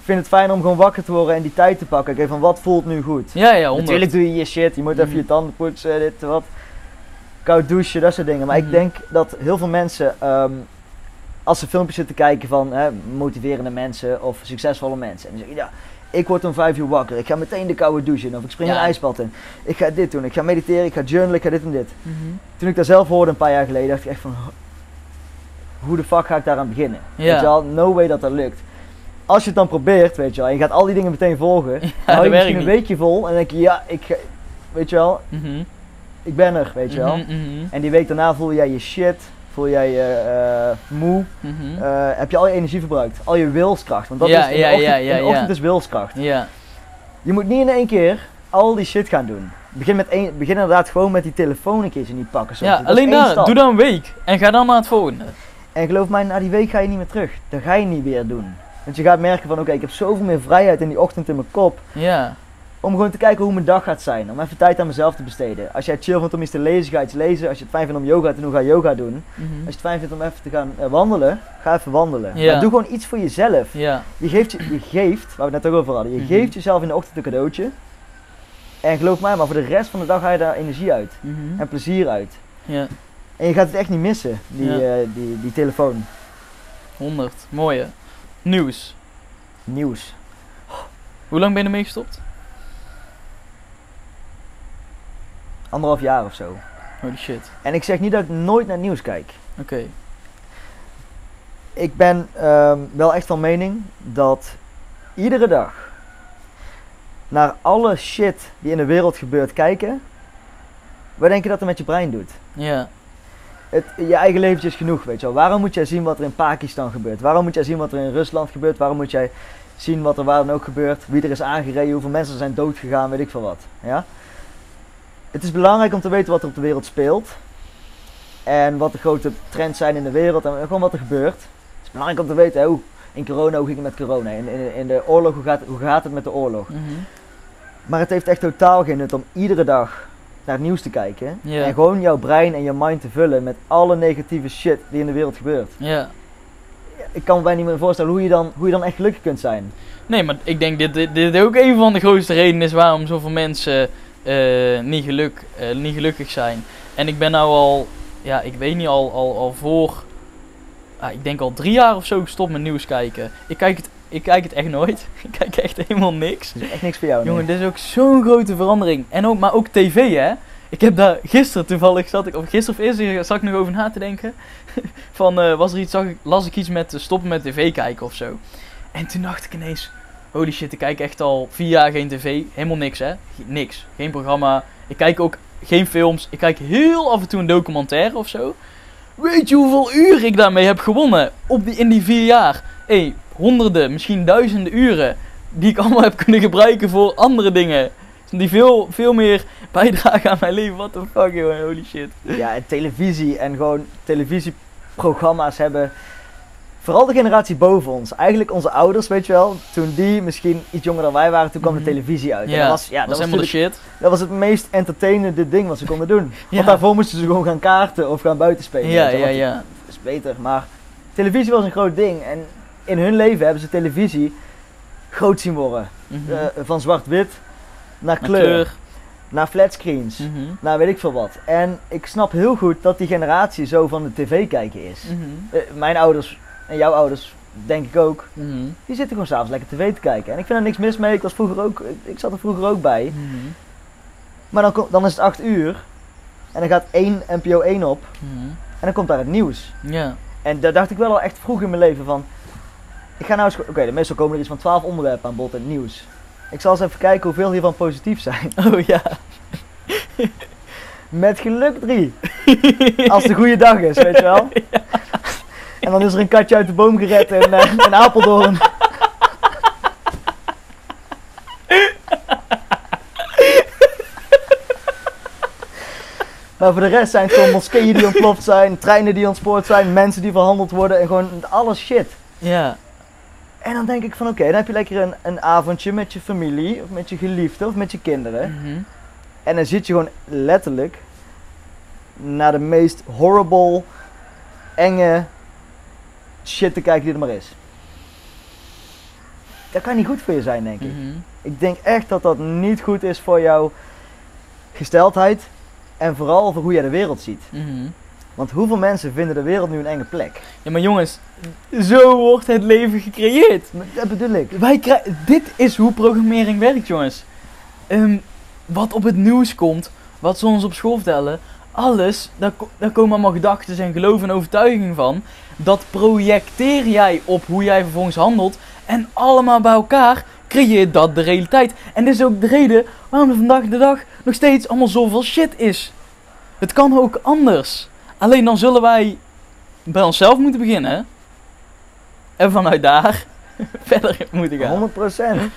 vind het fijn om gewoon wakker te worden en die tijd te pakken. Oké, van wat voelt nu goed? Ja, ja, honderd. Natuurlijk doe je je shit. Je moet even Mhm. je tanden poetsen, dit, wat. Koud douchen, dat soort dingen. Maar ik denk dat heel veel mensen, ehm, als ze filmpjes zitten kijken van hè, motiverende mensen of succesvolle mensen. En die zeggen, ja, ik word om vijf uur wakker. Ik ga meteen de koude douche in. Of ik spring Ja. een ijsbad in. Ik ga dit doen. Ik ga mediteren. Ik ga journalen. Ik ga dit en dit. Mhm. Toen ik dat zelf hoorde een paar jaar geleden, dacht ik echt van... Hoe de fuck ga ik daaraan beginnen? Ja. Weet je wel, no way dat dat lukt. Als je het dan probeert, weet je wel, en je gaat al die dingen meteen volgen, Ja, dan hou je misschien een weekje vol en dan denk je, ja, ik, ga- weet je wel, Mhm. ik ben er, weet je wel. Mhm. En die week daarna voel jij je shit, voel jij je eh, moe, Mhm. eh, heb je al je energie verbruikt, al je wilskracht. Want dat Ja, is in de ja, ochtend, ja, in de ochtend is wilskracht. Ja. Je moet niet in één keer al die shit gaan doen. Begin, met één, begin inderdaad gewoon met die telefoon een keertje niet pakken. ja, Dat alleen daar. Doe dan een week. En ga dan naar het volgende. En geloof mij, na die week ga je niet meer terug. Dat ga je niet weer doen. Want je gaat merken van, oké, ik heb zoveel meer vrijheid in die ochtend in mijn kop. Ja. Om gewoon te kijken hoe mijn dag gaat zijn. Om even tijd aan mezelf te besteden. Als jij chill vindt om iets te lezen, ga iets lezen. Als je het fijn vindt om yoga te doen, ga yoga doen. Mhm. Als je het fijn vindt om even te gaan eh, wandelen, ga even wandelen. Maar doe gewoon iets voor jezelf. Je geeft, je, je geeft, waar we het net ook over hadden, je Mhm. geeft jezelf in de ochtend een cadeautje. En geloof mij, maar voor de rest van de dag ga je daar energie uit. Mhm. En plezier uit. En je gaat het echt niet missen, die, eh, die, die telefoon. 100. Mooie. Nieuws. Nieuws. Hoe lang ben je ermee gestopt? Anderhalf jaar of zo. Holy shit. En ik zeg niet dat ik nooit naar nieuws kijk. Oké. Ik ben ehm, wel echt van mening dat iedere dag naar alle shit die in de wereld gebeurt kijken. Wat denk je dat er met je brein doet? Ja. Het, je eigen leventje is genoeg, weet je wel. Waarom moet jij zien wat er in Pakistan gebeurt? Waarom moet jij zien wat er in Rusland gebeurt? Waarom moet jij zien wat er waar dan ook gebeurt? Wie er is aangereden, hoeveel mensen zijn doodgegaan, weet ik veel wat. Ja? Het is belangrijk om te weten wat er op de wereld speelt. En wat de grote trends zijn in de wereld en gewoon wat er gebeurt. Het is belangrijk om te weten, hè, hoe, in corona, hoe ging het met corona? In, in, in de oorlog, hoe gaat, hoe gaat het met de oorlog? Mhm. Maar het heeft echt totaal geen nut om iedere dag naar het nieuws te kijken. En gewoon jouw brein en je mind te vullen met alle negatieve shit die in de wereld gebeurt. Ik kan me bijna niet meer voorstellen hoe je dan, hoe je dan echt gelukkig kunt zijn. Nee, maar ik denk dit, dit, dit ook een van de grootste redenen is waarom zoveel mensen eh, niet, geluk, eh, niet gelukkig zijn. En ik ben nou al, ja, ik weet niet, al, al, al voor, ah, ik denk al drie jaar of zo gestopt met nieuws kijken. Ik kijk het, ik kijk het echt nooit. Ik kijk echt helemaal niks. Is echt niks voor jou. nee. Jongen, dit is ook zo'n grote verandering. En ook, maar ook tv, hè. Ik heb daar gisteren toevallig, zat ik, of gisteren of eerder, zat ik nog over na te denken. Van, eh, was er iets, zag ik, las ik iets met stoppen met tv kijken of zo. En toen dacht ik ineens, holy shit, ik kijk echt al vier jaar geen tv. Helemaal niks, hè. Niks. Geen programma. Ik kijk ook geen films. Ik kijk heel af en toe een documentaire of zo. Weet je hoeveel uur ik daarmee heb gewonnen? Op die, in die vier jaar. Hé, honderden, misschien duizenden uren. Die ik allemaal heb kunnen gebruiken voor andere dingen. Die veel, veel meer bijdragen aan mijn leven. What the fuck, joh. Holy shit. Ja, en televisie en gewoon televisieprogramma's hebben. Vooral de generatie boven ons. Eigenlijk onze ouders, weet je wel. Toen die misschien iets jonger dan wij waren, toen kwam Mhm. de televisie uit. En Ja, dat was, ja, dat was shit. dat was het meest entertainende ding wat ze konden doen. Ja, Want daarvoor moesten ze gewoon gaan kaarten of gaan buiten spelen. ja, ja, ja. Dat is beter. Maar televisie was een groot ding. En in hun leven hebben ze televisie groot zien worden. Mhm. Eh, van zwart-wit naar Naar kleur, kleur. naar flatscreens, Mhm. naar weet ik veel wat. En ik snap heel goed dat die generatie zo van de tv kijken is. Mhm. Eh, mijn ouders en jouw ouders, denk ik ook, Mhm. die zitten gewoon s'avonds lekker tv te kijken. En ik vind er niks mis mee, ik, was vroeger ook, ik, ik zat er vroeger ook bij. Mhm. Maar dan, dan is het 8 uur en dan gaat één NPO 1 op Mhm. en dan komt daar het nieuws. Ja. En daar dacht ik wel al echt vroeg in mijn leven van. Ik ga nou eens. Oké, meestal komen er iets van 12 onderwerpen aan bod in het nieuws. Ik zal eens even kijken hoeveel hiervan positief zijn. Oh ja. Met geluk drie. Als het een goede dag is, weet je wel. En dan is er een katje uit de boom gered in, eh, in Apeldoorn. Maar voor de rest zijn het gewoon moskeeën die ontploft zijn, treinen die ontspoord zijn, mensen die verhandeld worden en gewoon alles shit. Ja. En dan denk ik van oké, dan heb je lekker een, een avondje met je familie of met je geliefde of met je kinderen. Mhm. En dan zit je gewoon letterlijk naar de meest horrible, enge shit te kijken die er maar is. Dat kan niet goed voor je zijn, denk ik. Mhm. Ik denk echt dat dat niet goed is voor jouw gesteldheid en vooral voor hoe jij de wereld ziet. Mhm. Want hoeveel mensen vinden de wereld nu een enge plek? Ja, maar jongens, zo wordt het leven gecreëerd. Dat bedoel ik. Wij krijgen, dit is hoe programmering werkt, jongens. Ehm, wat op het nieuws komt, wat ze ons op school vertellen, alles, daar, daar komen allemaal gedachten en geloof en overtuiging van. Dat projecteer jij op hoe jij vervolgens handelt. En allemaal bij elkaar creëert dat de realiteit. En dit is ook de reden waarom er vandaag de dag nog steeds allemaal zoveel shit is. Het kan ook anders. Alleen dan zullen wij bij onszelf moeten beginnen. En vanuit daar verder moeten gaan. 100%.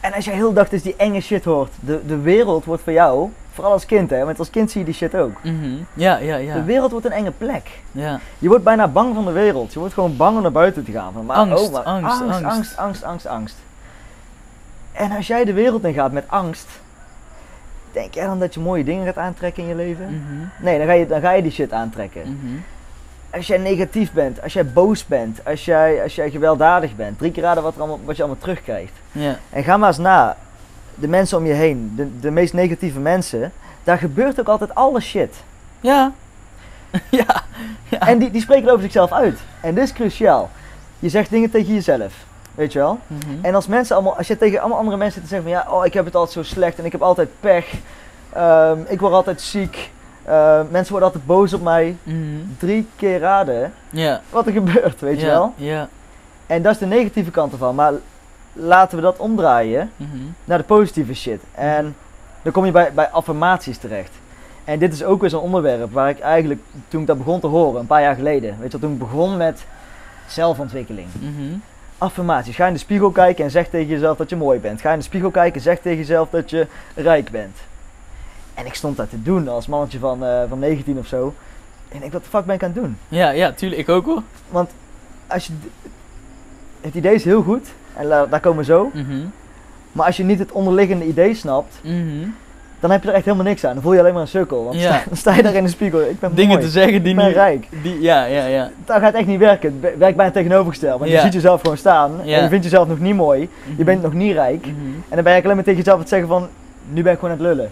En als jij heel dag dus die enge shit hoort, de, de wereld wordt voor jou, vooral als kind hè, want als kind zie je die shit ook. Mhm. Ja, ja, De ja. wereld wordt een enge plek. ja. Je wordt bijna bang van de wereld. Je wordt gewoon bang om naar buiten te gaan. Van, maar, Angst, oh, maar angst, angst, angst. angst, angst. En als jij de wereld in gaat met angst, denk jij dan dat je mooie dingen gaat aantrekken in je leven? Mhm. Nee, dan ga, je, dan ga je die shit aantrekken. Mhm. Als jij negatief bent, als jij boos bent, als jij, als jij gewelddadig bent, drie keer raden wat, er allemaal, wat je allemaal terugkrijgt. Ja. En ga maar eens na, de mensen om je heen, de, de meest negatieve mensen, daar gebeurt ook altijd alle shit. Ja. ja. Ja. En die, die spreken over zichzelf uit. En dit is cruciaal. Je zegt dingen tegen jezelf, weet je wel? Mhm. En als mensen allemaal, als je tegen allemaal andere mensen zit te zeggen van ja, oh ik heb het altijd zo slecht en ik heb altijd pech, ehm, ik word altijd ziek, ehm, mensen worden altijd boos op mij. Mhm. Drie keer raden wat er gebeurt, weet je wel? Ja. En dat is de negatieve kant ervan. Maar laten we dat omdraaien Mhm. naar de positieve shit. En dan kom je bij, bij affirmaties terecht. En dit is ook weer zo'n onderwerp waar ik eigenlijk, toen ik dat begon te horen, een paar jaar geleden, weet je toen ik begon met zelfontwikkeling. Mhm. Affirmaties. Ga in de spiegel kijken en zeg tegen jezelf dat je mooi bent. Ga in de spiegel kijken en zeg tegen jezelf dat je rijk bent. En ik stond dat te doen als mannetje van, eh, van 19 of zo. En ik, wat de fuck ben ik aan het doen? Ja, ja, tuurlijk. Ik ook hoor. Want als je, het idee is heel goed, en daar komen we zo. Mhm. Maar als je niet het onderliggende idee snapt, Mhm. dan heb je er echt helemaal niks aan. Dan voel je alleen maar een sukkel. Want Ja. dan sta je daar in de spiegel. Ik ben Dingen mooi. te zeggen die ik ben niet... rijk. Die, ja, ja, ja. Dat gaat echt niet werken. Het wer- werkt bijna tegenovergesteld. Want Ja. je ziet jezelf gewoon staan. En je vindt jezelf nog niet mooi. Je Mhm. bent nog niet rijk. En dan ben je alleen maar tegen jezelf aan het zeggen van... Nu ben ik gewoon aan het lullen.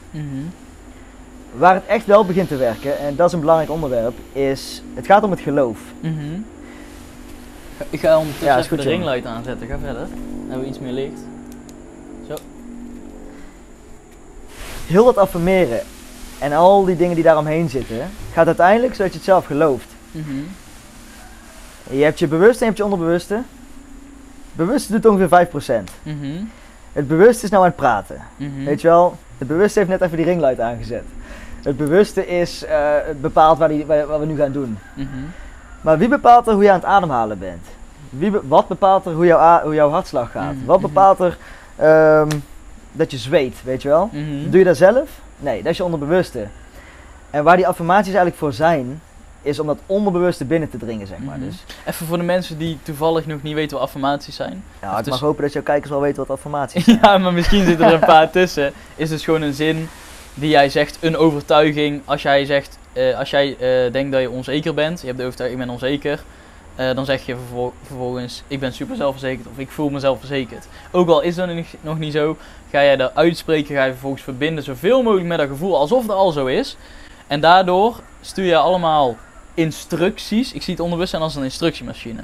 Waar het echt wel begint te werken, en dat is een belangrijk onderwerp, is... Het gaat om het geloof. Ik ga ondertussen Ja, even de ringlight aanzetten. Ga verder. Dan hebben we iets meer licht. Heel dat affirmeren en al die dingen die daaromheen zitten... Gaat uiteindelijk zodat je het zelf gelooft. Mhm. Je hebt je bewuste en je hebt je onderbewuste. Bewuste doet ongeveer 5%. Mhm. Het bewuste is nou aan het praten. Mhm. Weet je wel, het bewuste heeft net even die ringlight aangezet. Het bewuste is, het bepaalt waar die, waar, wat we nu gaan doen. Maar wie bepaalt er hoe je aan het ademhalen bent? Wie be- wat bepaalt er hoe, jouw hoe jouw hartslag gaat? Mhm, Wat bepaalt er ehm, dat je zweet, weet je wel? Mhm. Doe je dat zelf? Nee, dat is je onderbewuste. En waar die affirmaties eigenlijk voor zijn, is om dat onderbewuste binnen te dringen, zeg maar. Mhm. Dus Even voor de mensen die toevallig nog niet weten wat affirmaties zijn. ja, Of ik dus- mag hopen dat jouw kijkers wel weten wat affirmaties zijn. Ja, maar misschien zitten er een paar tussen. Is dus gewoon een zin die jij zegt, een overtuiging. Als jij zegt, eh, als jij eh, denkt dat je onzeker bent, je hebt de overtuiging, ik ben onzeker. eh, dan zeg je vervolgens, ik ben super zelfverzekerd of ik voel mezelf verzekerd. Ook al is dat nog niet zo, ga jij dat uitspreken, ga je vervolgens verbinden zoveel mogelijk met dat gevoel alsof het al zo is. En daardoor stuur je allemaal instructies, ik zie het onderbewustzijn als een instructiemachine.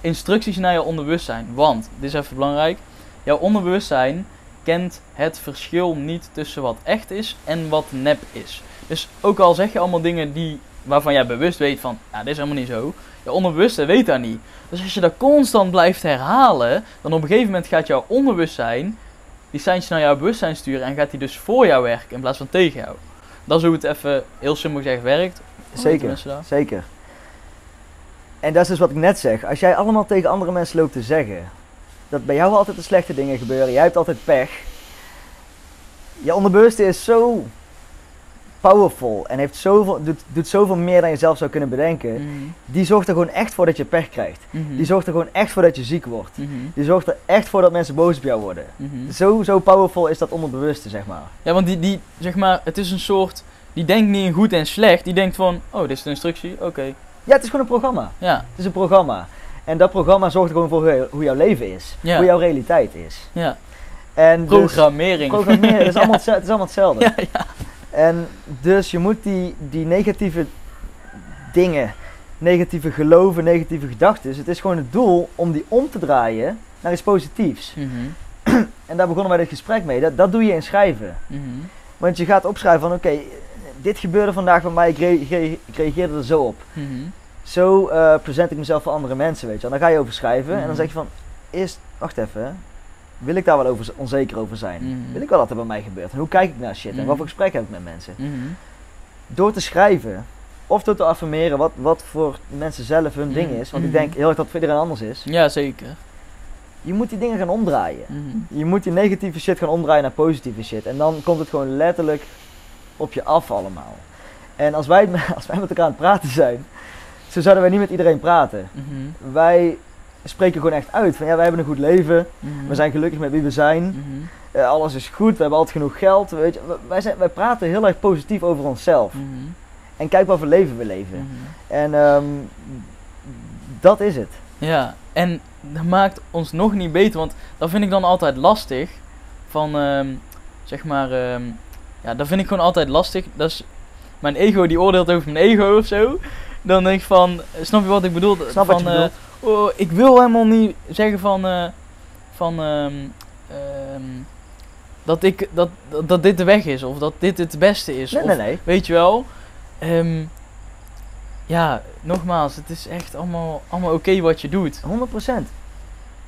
Instructies naar je onderbewustzijn, want, dit is even belangrijk, jouw onderbewustzijn kent het verschil niet tussen wat echt is en wat nep is. Dus ook al zeg je allemaal dingen die, waarvan jij bewust weet van, ja, dit is helemaal niet zo, je onderbewuste weet dat niet. Dus als je dat constant blijft herhalen, dan op een gegeven moment gaat jouw onderbewustzijn die seintjes naar jouw bewustzijn sturen en gaat die dus voor jou werken in plaats van tegen jou. Dat is hoe het even heel simpel gezegd werkt. Zeker, zeker. En dat is dus wat ik net zeg. Als jij allemaal tegen andere mensen loopt te zeggen dat bij jou altijd de slechte dingen gebeuren, jij hebt altijd pech. Je onderbewuste is zo powerful en heeft zoveel, doet, doet zoveel meer dan je zelf zou kunnen bedenken. Mhm. Die zorgt er gewoon echt voor dat je pech krijgt. Mhm. Die zorgt er gewoon echt voor dat je ziek wordt. Mhm. Die zorgt er echt voor dat mensen boos op jou worden. Zo, zo powerful is dat onderbewuste, zeg maar. Ja, want die, die, zeg maar, het is een soort, die denkt niet in goed en slecht. Die denkt van, oh, dit is de instructie, oké. Ja, het is gewoon een programma. Ja. Het is een programma. En dat programma zorgt er gewoon voor hoe jouw leven is. Hoe jouw realiteit is. Ja. En dus programmering. Dus, programmeren, is allemaal, het is allemaal hetzelfde. Ja, ja. En dus je moet die, die negatieve dingen, negatieve geloven, negatieve gedachten, het is gewoon het doel om die om te draaien naar iets positiefs. Mhm. en daar begonnen wij dit gesprek mee. Dat, dat doe je in schrijven. Mhm. Want je gaat opschrijven van oké, dit gebeurde vandaag bij mij, ik, ik reageerde er zo op. Mhm. Zo uh, present ik mezelf voor andere mensen, weet je. En dan ga je over schrijven en dan zeg je van, eerst, wacht even, wil ik daar wel over, onzeker over zijn? Mhm. Wil ik wel dat er bij mij gebeurt? En hoe kijk ik naar shit? En wat voor mhm. gesprek heb ik met mensen? Mhm. Door te schrijven of door te affirmeren wat, wat voor mensen zelf hun ding is. Want ik denk heel erg dat het voor iedereen anders is. Ja, zeker. Je moet die dingen gaan omdraaien. Je moet die negatieve shit gaan omdraaien naar positieve shit. En dan komt het gewoon letterlijk op je af allemaal. En als wij, als wij met elkaar aan het praten zijn, zo zouden wij niet met iedereen praten. Wij spreken gewoon echt uit. Van ja, wij hebben een goed leven. Mhm. We zijn gelukkig met wie we zijn. Mhm. Eh, alles is goed. We hebben altijd genoeg geld. Weet je, wij, zijn, wij praten heel erg positief over onszelf. Mhm. En kijk wat voor leven we leven. En um, dat is het. Ja, en dat maakt ons nog niet beter. Want dat vind ik dan altijd lastig. Van, um, zeg maar, um, ja, dat vind ik gewoon altijd lastig. Dat is, mijn ego die oordeelt over mijn ego of zo. Dan denk ik van, snap je wat ik bedoel? Snap van, wat je bedoelt. Oh, ik wil helemaal niet zeggen van, uh, van um, um, dat, ik, dat, dat, dit de weg is of dat dit het beste is. Nee, of, nee, nee. Weet je wel? Um, ja, nogmaals, het is echt allemaal, allemaal oké wat je doet. 100%.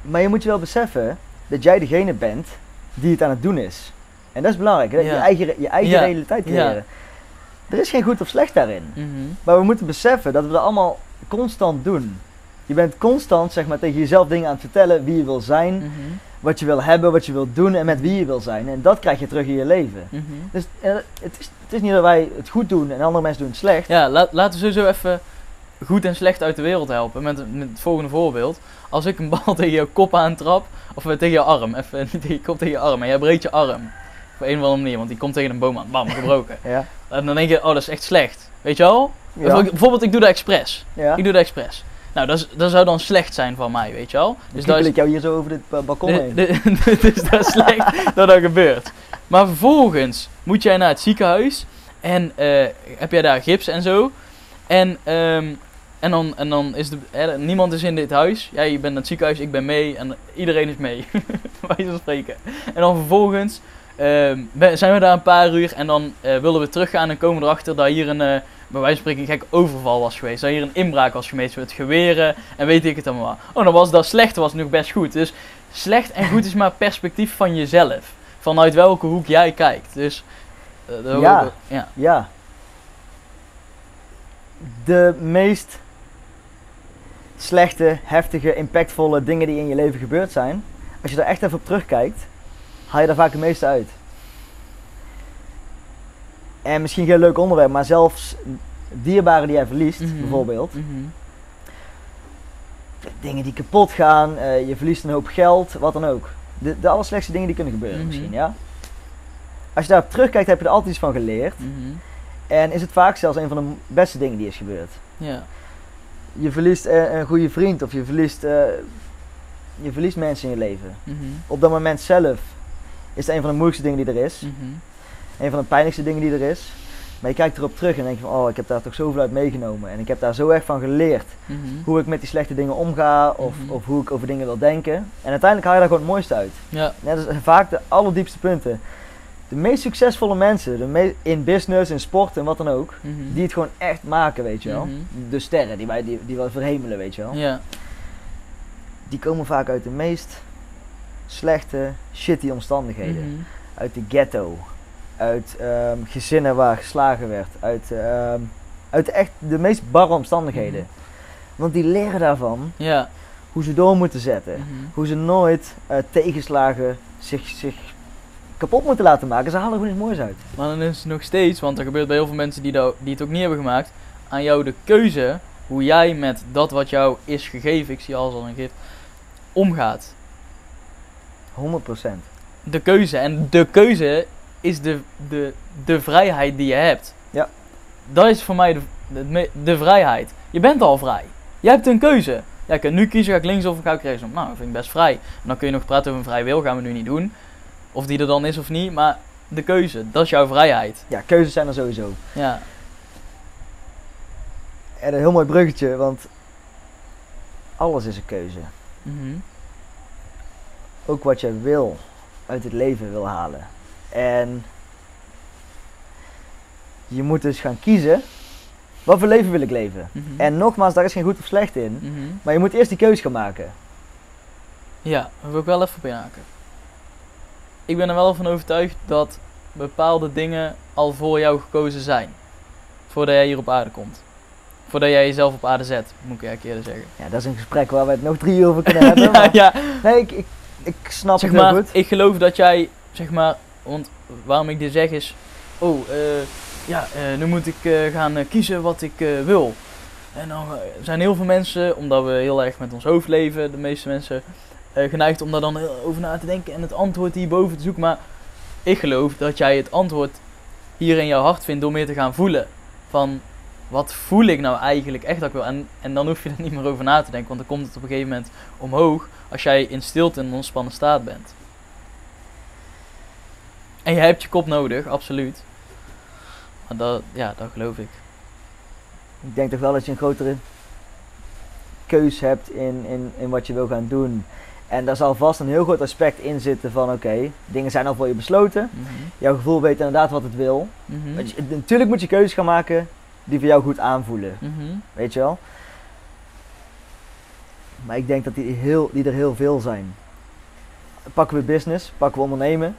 Maar je moet je wel beseffen dat jij degene bent die het aan het doen is. En dat is belangrijk, ja. je eigen, je eigen realiteit creëren. Ja. Er is geen goed of slecht daarin. Mm -hmm. Maar we moeten beseffen dat we dat allemaal constant doen. Je bent constant zeg maar, tegen jezelf dingen aan het vertellen wie je wil zijn, mhm. wat je wil hebben, wat je wil doen en met wie je wil zijn. En dat krijg je terug in je leven. Mhm. Dus uh, het, is, het is niet dat wij het goed doen en andere mensen doen het slecht. Ja, laat, laten we sowieso even goed en slecht uit de wereld helpen. Met, met het volgende voorbeeld. Als ik een bal tegen je kop aantrap, of tegen je arm, even niet tegen je kop, tegen je arm, en jij breekt je arm. Op een of andere manier, want die komt tegen een boom aan, bam, gebroken. ja. En dan denk je, oh dat is echt slecht. Weet je wel? Ja. Bijvoorbeeld, ik doe dat expres. Ja. Ik doe dat expres. Nou, dat, dat zou dan slecht zijn van mij, weet je wel. Dus dan ik jou hier zo over dit balkon heen. dus dat is slecht dat dat gebeurt. Maar vervolgens moet jij naar het ziekenhuis en uh, heb jij daar gips en zo. En, um, en, dan, en dan is de, niemand is in dit huis. Jij bent naar het ziekenhuis, ik ben mee en iedereen is mee. Wij zo spreken. En dan vervolgens uh, zijn we daar een paar uur en dan uh, willen we teruggaan en komen erachter dat hier een uh, bij wijze van spreken een gek overval was geweest. Dat hier een inbraak was geweest met geweren en weet ik het allemaal. Oh, dan was dat slecht was nog best goed. Dus slecht en goed is maar perspectief van jezelf. Vanuit welke hoek jij kijkt. Dus uh, ja, ja. ja. De meest slechte, heftige, impactvolle dingen die in je leven gebeurd zijn. Als je daar echt even op terugkijkt, haal je daar vaak het meeste uit. En misschien geen leuk onderwerp, maar zelfs dierbaren die jij verliest, mhm. bijvoorbeeld. Mhm. Dingen die kapot gaan, uh, je verliest een hoop geld, wat dan ook. De, de allerslechtste dingen die kunnen gebeuren mhm. misschien, ja. Als je daarop terugkijkt, heb je er altijd iets van geleerd. En is het vaak zelfs een van de beste dingen die is gebeurd. Ja. je verliest eh, een goede vriend of je verliest, eh, je verliest mensen in je leven. Op dat moment zelf is het een van de moeilijkste dingen die er is. Een van de pijnlijkste dingen die er is. Maar je kijkt erop terug en denk je van, oh, ik heb daar toch zoveel uit meegenomen. En ik heb daar zo erg van geleerd. Mhm. Hoe ik met die slechte dingen omga of, Mhm. of hoe ik over dingen wil denken. En uiteindelijk haal je daar gewoon het mooiste uit. Ja. Net als vaak de allerdiepste punten. De meest succesvolle mensen, de in business, in sport en wat dan ook, Mhm. die het gewoon echt maken, weet je wel. De sterren die wij die, die wij verhemelen, weet je wel. Ja. Die komen vaak uit de meest slechte, shitty omstandigheden. Uit de ghetto. Uit ehm, gezinnen waar geslagen werd. Uit, ehm, uit echt de meest barre omstandigheden. Mhm. Want die leren daarvan Ja. hoe ze door moeten zetten. Mhm. Hoe ze nooit eh, tegenslagen zich, zich kapot moeten laten maken. Ze halen er gewoon iets moois uit. Maar dan is het nog steeds, want er gebeurt bij heel veel mensen die, dat- die het ook niet hebben gemaakt, aan jou de keuze hoe jij met dat wat jou is gegeven, ik zie alles al een gift, omgaat. 100%. De keuze. En de keuze is de, de, de vrijheid die je hebt. Ja. Dat is voor mij de, de, vrijheid. Je bent al vrij. Je hebt een keuze. Ja, ik kan nu kiezen, ga ik links of ga ik rechts. Nou, dat vind ik best vrij. En dan kun je nog praten over een vrij wil, gaan we nu niet doen. Of die er dan is of niet, maar de keuze, dat is jouw vrijheid. Ja, keuzes zijn er sowieso. Ja. En een heel mooi bruggetje, want alles is een keuze. Mhm. Ook wat je wil uit het leven wil halen. En je moet dus gaan kiezen, wat voor leven wil ik leven? Mhm. En nogmaals, daar is geen goed of slecht in. Mhm. Maar je moet eerst die keuze gaan maken. Ja, daar wil ik wel even op inhaken. Ik ben er wel van overtuigd dat bepaalde dingen al voor jou gekozen zijn. Voordat jij hier op aarde komt. Voordat jij jezelf op aarde zet, moet ik eigenlijk eerder zeggen. Ja, dat is een gesprek waar we het nog drie uur over kunnen hebben. ja, maar- ja, Nee, ik, ik, ik snap zeg het heel maar, goed. ik geloof dat jij, zeg maar, want waarom ik dit zeg is, oh, eh, ja, eh, nu moet ik eh, gaan kiezen wat ik wil. En dan zijn heel veel mensen, omdat we heel erg met ons hoofd leven, de meeste mensen, geneigd om daar dan over na te denken en het antwoord hierboven te zoeken. Maar ik geloof dat jij het antwoord hier in jouw hart vindt door meer te gaan voelen. Van, wat voel ik nou eigenlijk echt dat ik wil? En, en dan hoef je er niet meer over na te denken, want dan komt het op een gegeven moment omhoog als jij in stilte en ontspannen staat bent. En je hebt je kop nodig, absoluut. Maar dat, ja, dat geloof ik. Ik denk toch wel dat je een grotere keus hebt in, in, in wat je wil gaan doen. En daar zal vast een heel groot aspect in zitten van oké, dingen zijn al voor je besloten. Mhm. Jouw gevoel weet inderdaad wat het wil. Mhm. Je- natuurlijk moet je keuzes gaan maken die voor jou goed aanvoelen. Mhm. Weet je wel? Maar ik denk dat die, heel, die er heel veel zijn. Pakken we business, pakken we ondernemen.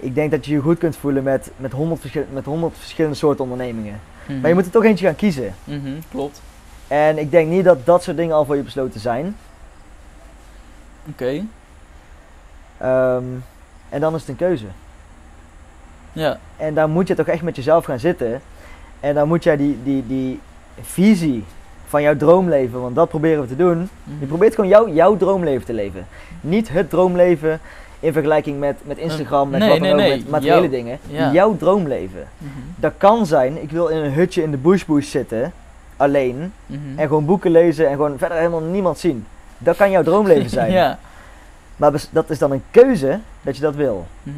Ik denk dat je je goed kunt voelen met, met, 100, verschil- met 100 verschillende soorten ondernemingen. Mhm. Maar je moet er toch eentje gaan kiezen. Mhm, Klopt. En ik denk niet dat dat soort dingen al voor je besloten zijn. Oké. Ehm, en dan is het een keuze. Ja. En daar moet je toch echt met jezelf gaan zitten. En dan moet jij die, die, die visie van jouw droomleven, want dat proberen we te doen. Mhm. Je probeert gewoon jouw, jouw droomleven te leven. Niet het droomleven in vergelijking met, met Instagram, met nee, wat dan nee, ook, met materiële dingen. ja. Jouw droomleven. Mhm. Dat kan zijn, ik wil in een hutje in de bushbush zitten, alleen, Mhm. en gewoon boeken lezen en gewoon verder helemaal niemand zien. Dat kan jouw droomleven zijn. ja. Maar dat is dan een keuze dat je dat wil. Mhm.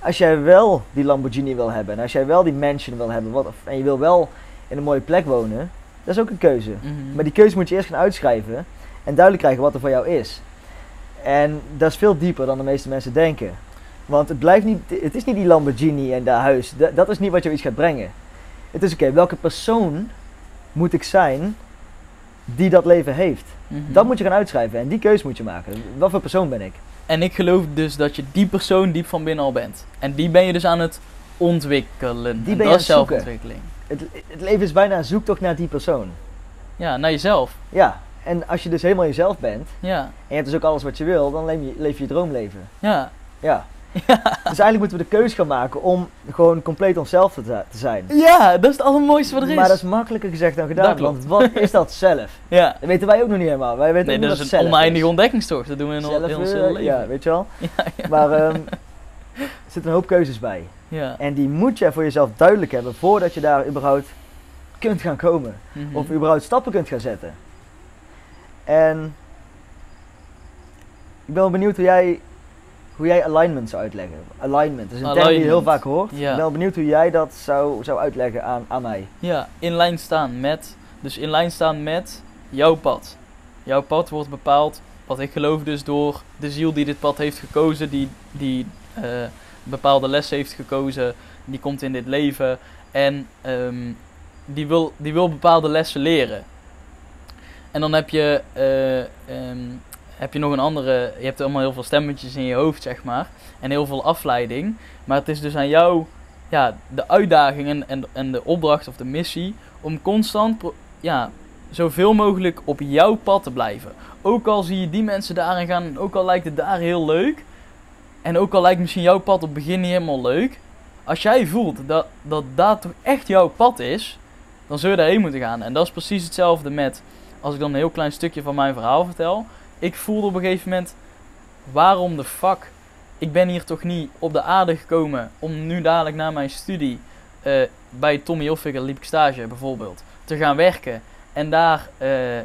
Als jij wel die Lamborghini wil hebben, en als jij wel die mansion wil hebben, wat, en je wil wel in een mooie plek wonen, dat is ook een keuze. Maar die keuze moet je eerst gaan uitschrijven en duidelijk krijgen wat er voor jou is. En dat is veel dieper dan de meeste mensen denken. Want het, blijft niet, het is niet die Lamborghini en dat huis. Dat, dat is niet wat jou iets gaat brengen. Het is oké, welke persoon moet ik zijn die dat leven heeft? Mhm. Dat moet je gaan uitschrijven en die keuze moet je maken. Wat voor persoon ben ik? En ik geloof dus dat je die persoon diep van binnen al bent. En die ben je dus aan het ontwikkelen. Die En ben je dat is aan het zoeken. zelfontwikkeling. Het, het leven is bijna een zoektocht naar die persoon. Ja, naar jezelf. Ja, en als je dus helemaal jezelf bent Ja. en je hebt dus ook alles wat je wil, dan leef je leef je, je droomleven. Ja. Ja. Dus eigenlijk moeten we de keuze gaan maken om gewoon compleet onszelf te, zijn. Ja, dat is het allermooiste wat er is. Maar dat is makkelijker gezegd dan gedaan. Want wat is dat zelf? Ja. Dat weten wij ook nog niet helemaal. Wij weten Nee, dat is een oneindige is. ontdekkingstocht. Dat doen we in, Zelf, in ons hele leven. Ja, weet je wel. Ja, ja. Maar ehm, er zitten een hoop keuzes bij. Ja. En die moet je voor jezelf duidelijk hebben voordat je daar überhaupt kunt gaan komen. Mhm. Of überhaupt stappen kunt gaan zetten. En ik ben wel benieuwd hoe jij, hoe jij alignment zou uitleggen. Alignment, dat is een term die je heel vaak hoort. ja. Ik ben wel benieuwd hoe jij dat zou, zou uitleggen aan, aan mij. Ja, in lijn staan met. Dus in lijn staan met jouw pad. Jouw pad wordt bepaald, wat ik geloof, dus door de ziel die dit pad heeft gekozen, die, die eh, bepaalde lessen heeft gekozen, die komt in dit leven en ehm, die, wil, die wil bepaalde lessen leren. En dan heb je, eh, ehm, heb je nog een andere, je hebt allemaal heel veel stemmetjes in je hoofd, zeg maar, en heel veel afleiding. Maar het is dus aan jou ja, de uitdaging en, en, de opdracht of de missie om constant ja, zoveel mogelijk op jouw pad te blijven. Ook al zie je die mensen daarin gaan, en ook al lijkt het daar heel leuk, en ook al lijkt misschien jouw pad op het begin niet helemaal leuk, als jij voelt dat dat, dat toch echt jouw pad is, dan zul je daarheen moeten gaan. En dat is precies hetzelfde met, als ik dan een heel klein stukje van mijn verhaal vertel, ik voelde op een gegeven moment, waarom de fuck? Ik ben hier toch niet op de aarde gekomen om nu dadelijk na mijn studie eh, bij Tommy Hilfiger liep ik stage bijvoorbeeld te gaan werken en daar, eh,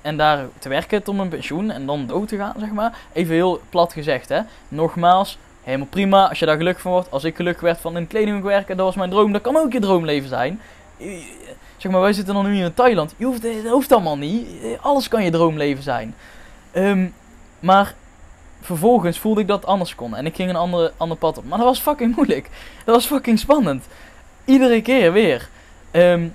en daar te werken tot mijn pensioen en dan dood te gaan zeg maar. Even heel plat gezegd hè. Nogmaals helemaal prima als je daar gelukkig van wordt. Als ik gelukkig werd van in kleding werken dat was mijn droom. Dat kan ook je droomleven zijn zeg maar wij zitten dan nu in Thailand je hoeft, dat hoeft allemaal niet alles kan je droomleven zijn Ehm, maar vervolgens voelde ik dat het anders kon. En ik ging een andere, ander pad op. Maar dat was fucking moeilijk. Dat was fucking spannend. Iedere keer weer. Ehm,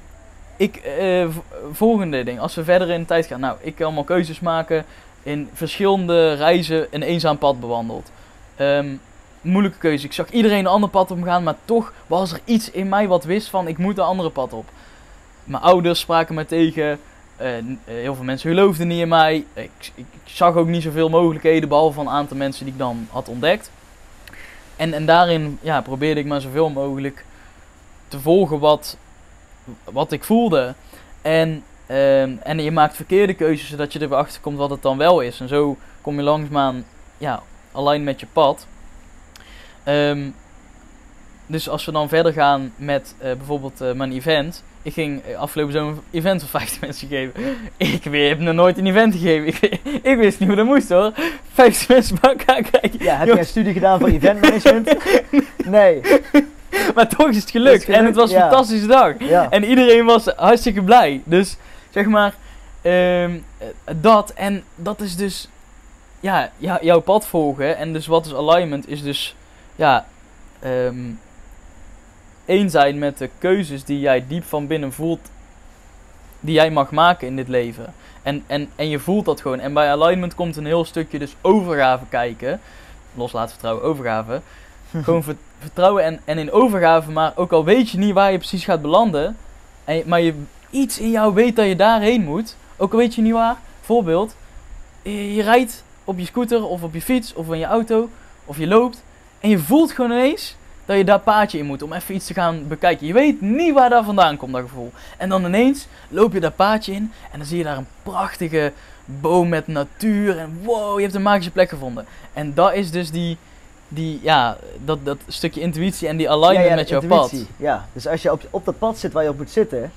ik, eh, volgende ding. Als we verder in de tijd gaan. Nou, ik kan allemaal keuzes maken. In verschillende reizen een eenzaam pad bewandeld. Ehm, moeilijke keuze. Ik zag iedereen een ander pad opgaan. Maar toch was er iets in mij wat wist van ik moet een andere pad op. Mijn ouders spraken me tegen. Eh, eh, heel veel mensen geloofden niet in mij. Ik, ik, zag ook niet zoveel mogelijkheden, behalve van een aantal mensen die ik dan had ontdekt. En, en daarin ja, probeerde ik maar zoveel mogelijk te volgen wat, wat ik voelde. En, ehm, en je maakt verkeerde keuzes, zodat je er achter komt wat het dan wel is. En zo kom je langzaamaan ja, alleen met je pad. Ehm, dus als we dan verder gaan met eh, bijvoorbeeld mijn event. Ik ging eh, afgelopen zomer een event van 50 mensen geven. Ik weer, heb nog nooit een event gegeven. Ik, ik wist niet hoe dat moest hoor. 50 mensen bij elkaar krijgen. Ja, heb jij een studie gedaan voor event management? Nee. Maar toch is het gelukt. Het En het was een ja. fantastische dag. Ja. En iedereen was hartstikke blij. Dus zeg maar, ehm, eh, dat. En dat is dus, ja, ja, jouw pad volgen. En dus wat is alignment? Is dus, ja, ehm één zijn met de keuzes die jij diep van binnen voelt. Die jij mag maken in dit leven. En, en, en je voelt dat gewoon. En bij alignment komt een heel stukje dus overgave kijken. Loslaten, vertrouwen, overgave. gewoon ver- vertrouwen en, en in overgave. Maar ook al weet je niet waar je precies gaat belanden. En, maar je, iets in jou weet dat je daarheen moet. Ook al weet je niet waar. Voorbeeld. Je, je rijdt op je scooter of op je fiets of in je auto. Of je loopt. En je voelt gewoon ineens dat je daar paadje in moet om even iets te gaan bekijken. Je weet niet waar dat vandaan komt, dat gevoel. En dan ineens loop je daar paadje in en dan zie je daar een prachtige boom met natuur. En wow, je hebt een magische plek gevonden. En dat is dus die, die ja, dat, dat stukje intuïtie en die alignment Ja, ja, met jouw intuïtie. pad. Ja, dus als je op, op dat pad zit waar je op moet zitten,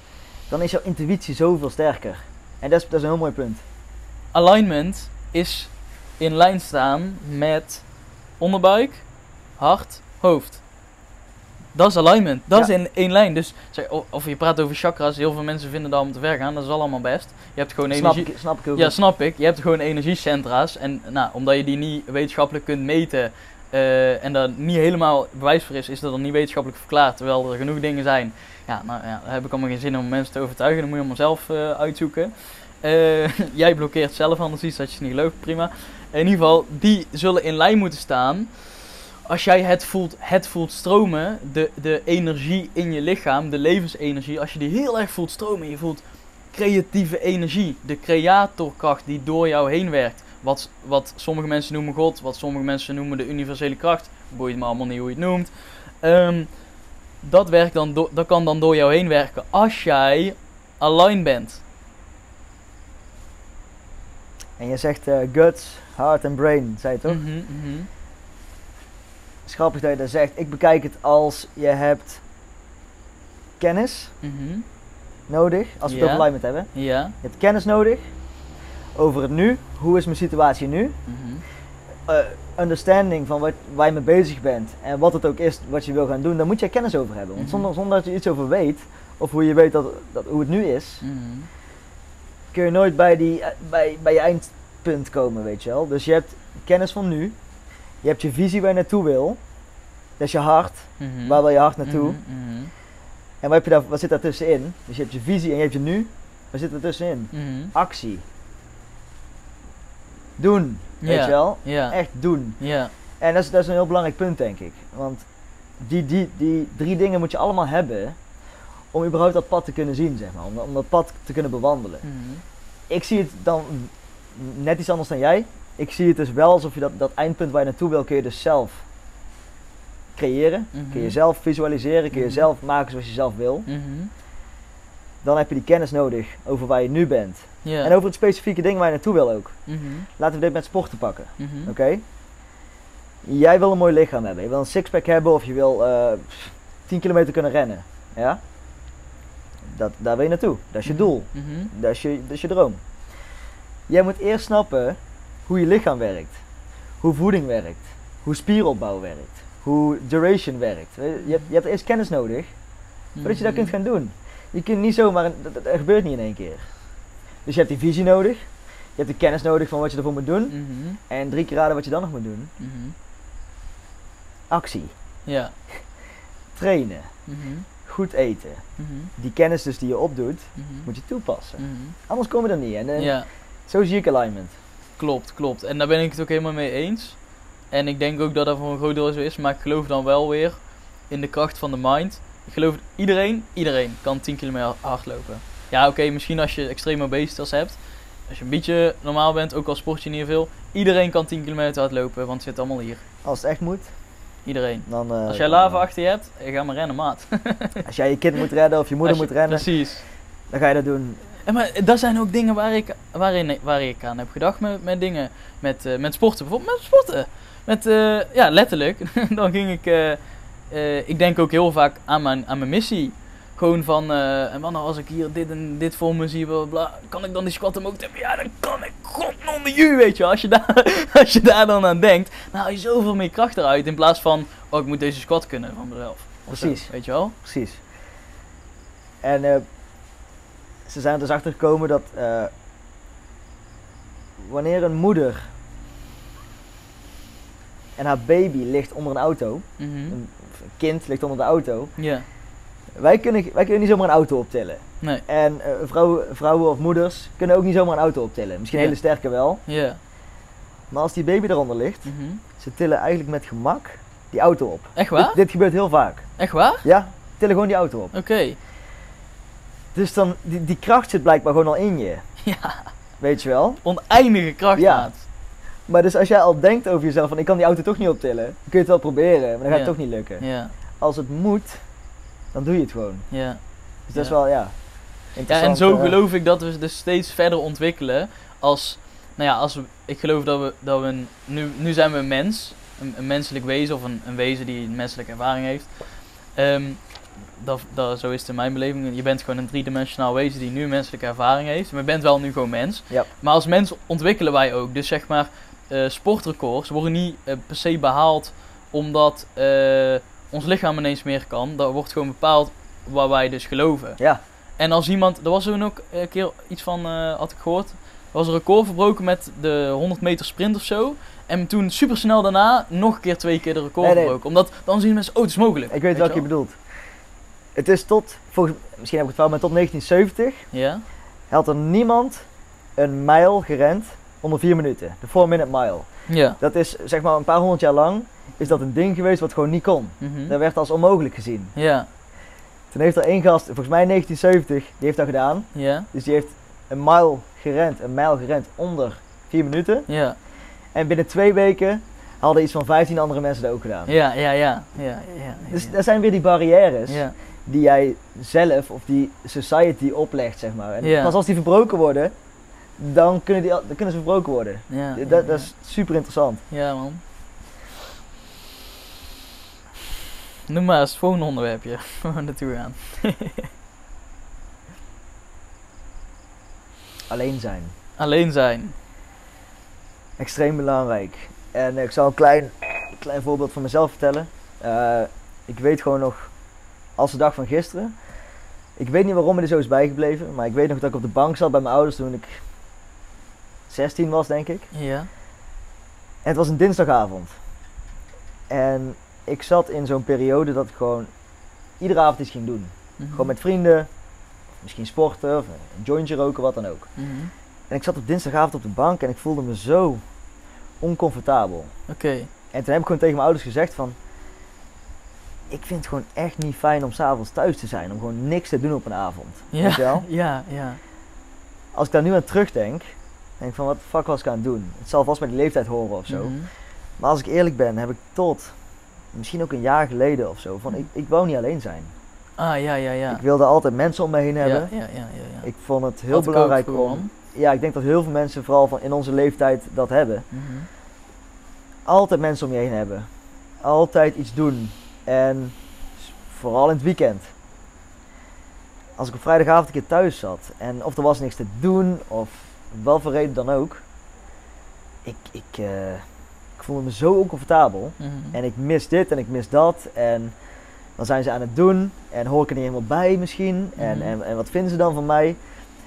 dan is jouw intuïtie zoveel sterker. En dat is, dat is een heel mooi punt. Alignment is in lijn staan met onderbuik, hart, hoofd. Dat is alignment. Dat Ja. is in één lijn. Dus of je praat over chakras, heel veel mensen vinden dat om te ver gaan. Dat is allemaal best. Je hebt gewoon Snap energie. ik, snap ik ook. Ja, snap ik. Je hebt gewoon energiecentra's. En nou, omdat je die niet wetenschappelijk kunt meten. eh, en daar niet helemaal bewijs voor is, is dat dan niet wetenschappelijk verklaard. Terwijl er genoeg dingen zijn. Ja, nou ja, daar heb ik allemaal geen zin om mensen te overtuigen. Dan moet je allemaal zelf eh, uitzoeken. Eh, jij blokkeert zelf anders iets dat je het niet gelooft. Prima. In ieder geval, die zullen in lijn moeten staan. Als jij het voelt, het voelt stromen, de, de energie in je lichaam, de levensenergie, als je die heel erg voelt stromen, je voelt creatieve energie, de creatorkracht die door jou heen werkt. Wat, wat sommige mensen noemen God, wat sommige mensen noemen de universele kracht. Boeit me allemaal niet hoe je het noemt. Ehm, dat, werkt dan do- dat kan dan door jou heen werken als jij aligned bent. En je zegt eh, guts, heart en brain, zei je toch? Het is grappig dat je dat zegt. Ik bekijk het als je hebt kennis, Mhm. nodig als we het Ja. over alignment hebben. Ja. Je hebt kennis nodig over het nu. Hoe is mijn situatie nu? Mhm. Eh, understanding van wat, waar je mee bezig bent en wat het ook is wat je wil gaan doen, daar moet je kennis over hebben. Want Mhm. zonder, zonder dat je iets over weet, of hoe je weet dat, dat, hoe het nu is, kun je nooit bij, die, eh, bij, bij je eindpunt komen, weet je wel. Dus je hebt kennis van nu, je hebt je visie waar je naartoe wil, dat is je hart, Mhm. waar wil je hart naartoe, Mhm. Mhm. en wat, heb je daar, wat zit daar tussenin? Dus je hebt je visie en je hebt je nu, wat zit er tussenin? Actie. Doen, weet Ja. je wel. Echt doen. Ja. En dat is, dat is een heel belangrijk punt, denk ik. Want die, die, die drie dingen moet je allemaal hebben om überhaupt dat pad te kunnen zien, zeg maar. Om, om dat pad te kunnen bewandelen. Ik zie het dan net iets anders dan jij. Ik zie het dus wel alsof je dat, dat eindpunt waar je naartoe wil, kun je dus zelf creëren. Mhm. Kun je zelf visualiseren, kun je Mhm. zelf maken zoals je zelf wil. Mhm. Dan heb je die kennis nodig over waar je nu bent. En over het specifieke ding waar je naartoe wil ook. Mhm. Laten we dit met sporten pakken. Mhm. Oké? Jij wil een mooi lichaam hebben. Je wil een sixpack hebben of je wil eh 10 kilometer kunnen rennen. Ja? Dat, daar wil je naartoe. Dat is je Mhm. doel. Mhm. Dat is je, dat is je droom. Jij moet eerst snappen hoe je lichaam werkt. Hoe voeding werkt. Hoe spieropbouw werkt. Hoe duration werkt. Je hebt, je hebt eerst kennis nodig voordat je dat kunt gaan doen. Je kunt niet zomaar, een- dat, gebeurt niet in één keer. Dus je hebt die visie nodig. Je hebt de kennis nodig van wat je ervoor moet doen. Mhm. En drie keer raden wat je dan nog moet doen. Mhm. Actie. Ja. Trainen. Mhm. Goed eten. Die kennis dus die je opdoet, moet je toepassen. Anders kom je er niet. En, eh, Ja. zo zie ik alignment. Klopt, klopt. En daar ben ik het ook helemaal mee eens. En ik denk ook dat dat voor een groot deel zo is. Maar ik geloof dan wel weer in de kracht van de mind. Ik geloof dat iedereen, iedereen kan 10 kilometer hardlopen. Ja, oké, misschien als je extreme obesitas hebt. Als je een beetje normaal bent, ook al sport je niet veel. Iedereen kan 10 kilometer hardlopen, want het zit allemaal hier. Als het echt moet, Iedereen. dan... eh, Als jij lava eh, achter je hebt, eh, ga maar rennen, maat. Als jij je kind moet redden of je moeder je- moet rennen, Precies. dan ga je dat doen. En maar dat zijn ook dingen waar ik, waarin, waar ik aan heb gedacht met, met dingen. Met, eh, met sporten, bijvoorbeeld met sporten. Met, eh, ja, letterlijk. dan ging ik, eh, ik denk ook heel vaak aan mijn, aan mijn missie. Gewoon van, en man, als ik hier dit en dit voor me zie, bla, bla, bla, kan ik dan die squat omhoog tippen? Ja, dan kan ik. God onder je, weet je wel. Als je, daar, als je daar dan aan denkt, dan haal je zoveel meer kracht eruit. In plaats van, oh, ik moet deze squat kunnen van mezelf. Zo, Precies. weet je wel? Precies. En eh, ze zijn er dus achter gekomen dat eh, wanneer een moeder en haar baby ligt onder een auto, Mhm. een, kind ligt onder de auto, wij kunnen, wij kunnen niet zomaar een auto optillen. nee. En eh, vrouwen, vrouwen of moeders kunnen ook niet zomaar een auto optillen. Misschien hele sterke wel. Maar als die baby eronder ligt, Mhm. ze tillen eigenlijk met gemak die auto op. Echt waar? Dit, dit gebeurt heel vaak. Echt waar? Ja, tillen gewoon die auto op. Oké. Dus dan, die, die kracht zit blijkbaar gewoon al in je. Ja. Weet je wel? Oneindige kracht, Ja. maat. Maar dus als jij al denkt over jezelf van ik kan die auto toch niet optillen, dan kun je het wel proberen, maar dan gaat Ja. het toch niet lukken. Ja, Als het moet, dan doe je het gewoon. ja. Dus dat is wel, ja, en zo eh, geloof ik dat we dus steeds verder ontwikkelen als, nou ja, als we, ik geloof dat we, dat we een- nu, nu zijn we een mens, een, een menselijk wezen of een, een wezen die een menselijke ervaring heeft. Ehm, dat, dat, zo is het in mijn beleving. Je bent gewoon een driedimensionaal wezen die nu menselijke ervaring heeft. Maar je bent wel nu gewoon mens. Ja. Maar als mens ontwikkelen wij ook. Dus zeg maar, eh, sportrecords worden niet eh, per se behaald omdat eh, ons lichaam ineens meer kan. Dat wordt gewoon bepaald waar wij dus geloven. Ja, En als iemand, er was toen ook een keer iets van, had ik gehoord, er was een record verbroken met de 100 meter sprint of zo. En toen super snel daarna nog een keer twee keer de record Nee, nee. verbroken. Omdat dan zien mensen, oh het is mogelijk. ik weet welke je bedoelt. Het is tot, volgens, misschien heb ik het fout, maar tot 1970 Ja? had er niemand een mijl gerend onder 4 minuten. De 4 minute mile. Ja. Dat is zeg maar een paar honderd jaar lang is dat een ding geweest wat gewoon niet kon. Mhm. Dat werd als onmogelijk gezien. Ja. Toen heeft er één gast, volgens mij in 1970, die heeft dat gedaan. Ja. Dus die heeft een mile gerend, een mijl gerend onder 4 minuten. Ja. En binnen twee weken hadden iets van 15 andere mensen dat ook gedaan. Ja, ja, ja. ja, ja, ja. Dus dat zijn weer die barrières ja. Die jij zelf of die society oplegt, zeg maar. En pas als die verbroken worden, dan kunnen, die, dan kunnen ze verbroken worden. Dat, dat is super interessant. Ja, man. Noem maar eens volgende onderwerpje waar we naartoe gaan. alleen zijn. Alleen zijn. Extreem belangrijk. En ik zal een klein, klein voorbeeld van mezelf vertellen. Uh, ik weet gewoon nog, als de dag van gisteren. Ik weet niet waarom me er zo is bijgebleven. Maar ik weet nog dat ik op de bank zat bij mijn ouders toen ik 16 was, denk ik. Ja. En het was een dinsdagavond. En ik zat in zo'n periode dat ik gewoon iedere avond iets ging doen. Mhm. Gewoon met vrienden, misschien sporten of een jointje roken, wat dan ook. Mhm. En ik zat op dinsdagavond op de bank en ik voelde me zo oncomfortabel. Oké. En toen heb ik gewoon tegen mijn ouders gezegd van... Ik vind het gewoon echt niet fijn om s'avonds thuis te zijn. Om gewoon niks te doen op een avond. Weet je Ja, wel? ja, ja. Als ik daar nu aan terugdenk, denk ik van wat de fuck was ik aan het doen? Het zal vast bij die leeftijd horen of zo. Mhm. Maar als ik eerlijk ben, heb ik tot misschien ook een jaar geleden of zo van ik, ik wou niet alleen zijn. Ah, ja, ja, ja. Ik wilde altijd mensen om me heen ja, hebben. ja, ja, ja, ja. Ik vond het heel Had belangrijk om. Ja, ik denk dat heel veel mensen, vooral van in onze leeftijd, dat hebben. Mhm. Altijd mensen om je heen hebben. Altijd iets doen. En vooral in het weekend. Als ik op vrijdagavond een keer thuis zat en of er was niks te doen of wel voor reden dan ook. Ik, ik, eh, ik voelde me zo oncomfortabel. Mhm. En ik mis dit en ik mis dat. En dan zijn ze aan het doen. En hoor ik er niet helemaal bij misschien. En, Mhm. en, en wat vinden ze dan van mij?